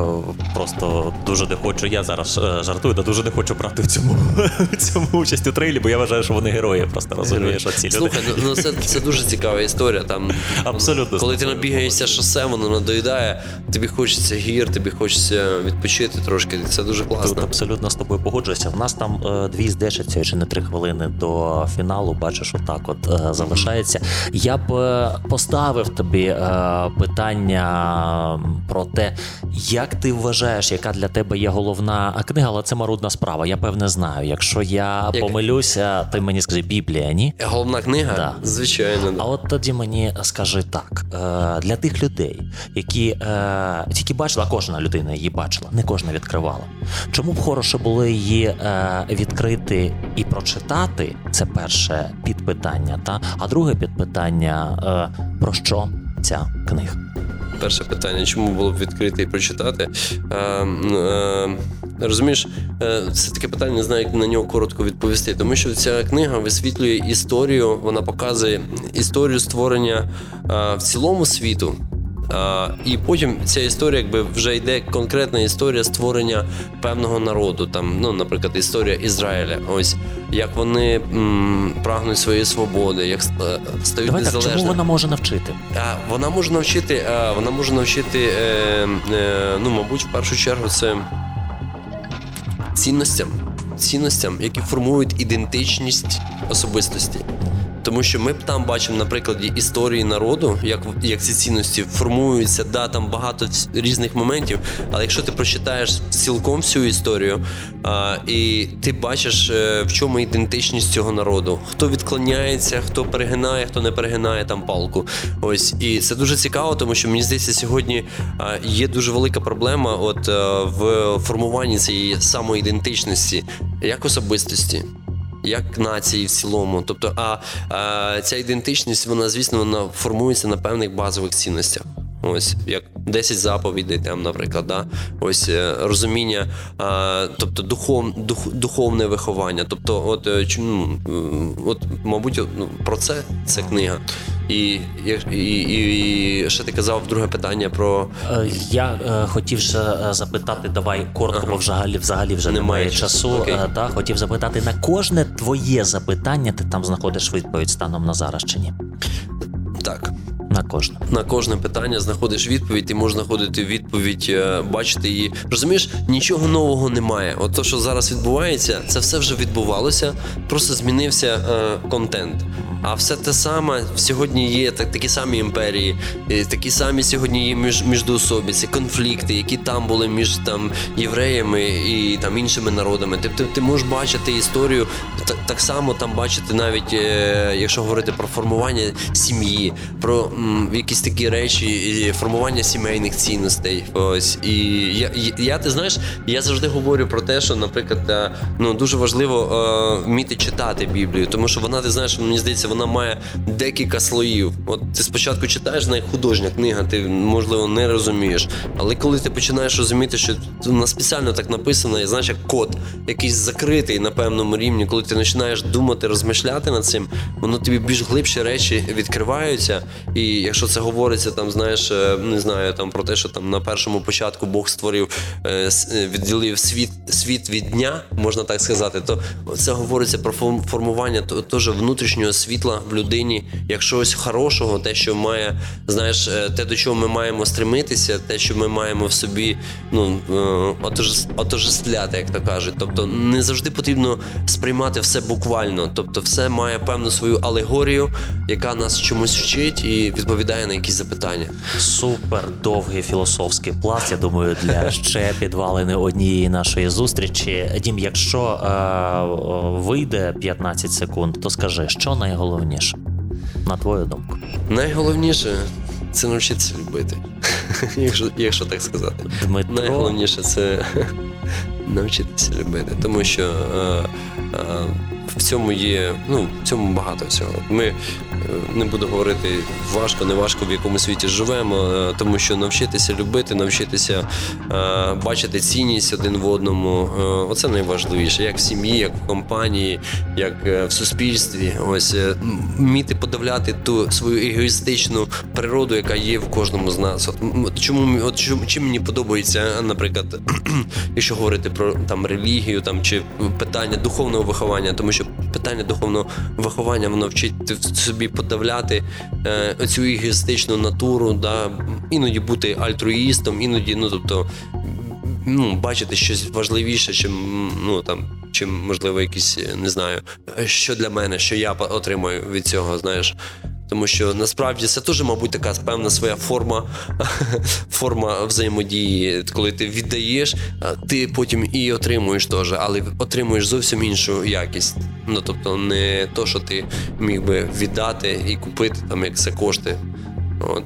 просто дуже не хочу. Я зараз е, жартую, та дуже не хочу брати в цьому (laughs) в цьому участь у трейлі, бо я вважаю, що вони герої. Просто розумієш, оці люди. Слухай, ну, ну це це дуже цікава історія. Там абсолютно коли ти набігаєшся шосе, воно надоїдає. Тобі хочеться гір, тобі хочеться відпочити трошки. Це дуже класно. Тут абсолютно з тобою погоджуюся. В нас там е, дві здешаться чи не три хвилини до фіналу. Бачиш, отак от е, залишається. Я б е, поставив тобі е, питання про те, як ти вважаєш, яка для тебе є головна книга, але це марудна справа. Я певне знаю. Якщо я як... помилюся, ти мені скажи Біблія, ні? Головна книга? Да. Звичайно. Да. А от тоді мені скажи так: е, для тих людей, які тільки бачила, кожна людина її бачила, не кожна відкривала. Чому б хороше було її відкрити і прочитати? Це перше підпитання, та а друге підпитання питання, е, про що ця книга? Перше питання, чому було б відкрити і прочитати? Е, е, Розумієш, е, це таке питання, не знаю, як на нього коротко відповісти. Тому що ця книга висвітлює історію, вона показує історію створення е, в цілому світу. А, І потім ця історія, якби вже йде конкретна історія створення певного народу. Там, ну, наприклад, історія Ізраїля. Ось як вони м, прагнуть своєї свободи, як е, стають Давай незалежними. Так, чому вона може навчити? А, Вона може навчити, а, вона може навчити, е, е, ну, мабуть, в першу чергу, це цінностям, цінностям, які формують ідентичність особистості. Тому що ми там бачимо на прикладі історії народу, як як ці цінності формуються, да, там багато різних моментів. Але якщо ти прочитаєш цілком всю історію, а, і ти бачиш, е, в чому ідентичність цього народу, хто відклоняється, хто перегинає, хто не перегинає там палку. Ось і це дуже цікаво, тому що мені здається, сьогодні є дуже велика проблема, от е, в формуванні цієї самоідентичності як особистості як нації в цілому. Тобто, а, а ця ідентичність, вона, звісно, вона формується на певних базових цінностях. Ось як 10 заповідей, там, наприклад, да? ось е, розуміння, а, тобто духов, дух, духовне виховання. Тобто, от, ну, от, мабуть, ну, про це ця книга. І і, і, і ще ти казав друге питання про е, я е, хотів ще е, запитати, давай коротко, ага. бо взагалі взагалі вже немає, немає часу. Okay. Да, Хотів запитати на кожне твоє запитання. Ти там знаходиш відповідь станом на зараз чи ні? Так. На кожне на кожне питання знаходиш відповідь, ти можеш знаходити відповідь, е, бачити її. Розумієш, нічого нового немає. От то, що зараз відбувається, це все вже відбувалося, просто змінився е, контент. А все те саме сьогодні є так, такі самі імперії, такі самі сьогодні є між міждоособіці, конфлікти, які там були між там євреями і там іншими народами. Ти, ти, ти можеш бачити історію так, так само там бачити, навіть е, якщо говорити про формування сім'ї, про м, якісь такі речі, і формування сімейних цінностей. Ось і я, я ти знаєш, я завжди говорю про те, що, наприклад, е, ну дуже важливо е, вміти читати Біблію, тому що вона, ти знаєш, мені здається, вона має декілька слоїв. От ти спочатку читаєш на художня книга, ти можливо не розумієш. Але коли ти починаєш розуміти, що вона спеціально так написана, знаєш, як код, якийсь закритий на певному рівні, коли ти починаєш думати, розмишляти над цим, воно тобі більш глибші речі відкриваються. І якщо це говориться, там знаєш, е, не знаю, там про те, що там на першому початку Бог створив, е, е, відділив світ світ від дня, можна так сказати, то це говориться про формування теж внутрішнього світла в людині, як щось хорошого, те, що має, знаєш, те, до чого ми маємо стремитися, те, що ми маємо в собі, ну отожествляти, як то кажуть. Тобто не завжди потрібно сприймати все буквально. Тобто, все має певну свою алегорію, яка нас чомусь вчить і відповідає на якісь запитання. Супер довгий філософський пласт. Я думаю, для (laughs) ще підвалини однієї нашої зустрічі. Дім, якщо е, вийде 15 секунд, то скажи, що найголовніше, на твою думку? Найголовніше. Це навчитися любити, (laughs) якщо якщо так сказати. Дмитро... Найголовніше це (laughs) навчитися любити, тому що е, е, в цьому є, ну в цьому багато всього. Ми не буду говорити важко, не важко, в якому світі живемо, е, тому що навчитися любити, навчитися е, бачити цінність один в одному. Оце найважливіше, як в сім'ї, як в компанії, як в суспільстві. Ось вміти подавляти ту свою егоїстичну природу, яка є в кожному з нас. От чому от чим мені подобається, наприклад, (clears throat) якщо говорити про там релігію, там чи питання духовного виховання, тому що питання духовного виховання воно вчить собі подавляти е, цю егоїстичну натуру, да, іноді бути альтруїстом, іноді, ну тобто, ну, бачити щось важливіше, чим ну там. Чим можливо якісь не знаю, що для мене, що я отримую від цього, знаєш. Тому що насправді це теж, мабуть, така певна своя форма (laughs) форма взаємодії. Коли ти віддаєш, ти потім і отримуєш теж, але отримуєш зовсім іншу якість. Ну тобто, не то, що ти міг би віддати і купити там, як це кошти. От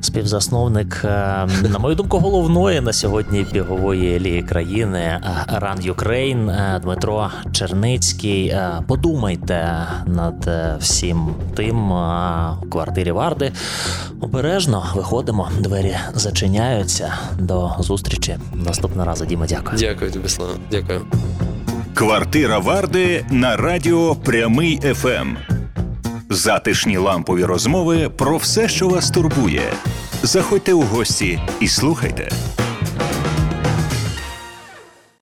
співзасновник, е, на мою думку, головної на сьогодні бігової ліги країни е, Run Ukraine е, Дмитро Черницький. Подумайте над всім тим у квартирі Варди. Обережно виходимо, двері зачиняються. До зустрічі наступного разу. Діма, дякую. Дякую тобі, Слава. Дякую. Квартира Варди на радіо Прямий ФМ. Затишні лампові розмови про все, що вас турбує. Заходьте у гості і слухайте.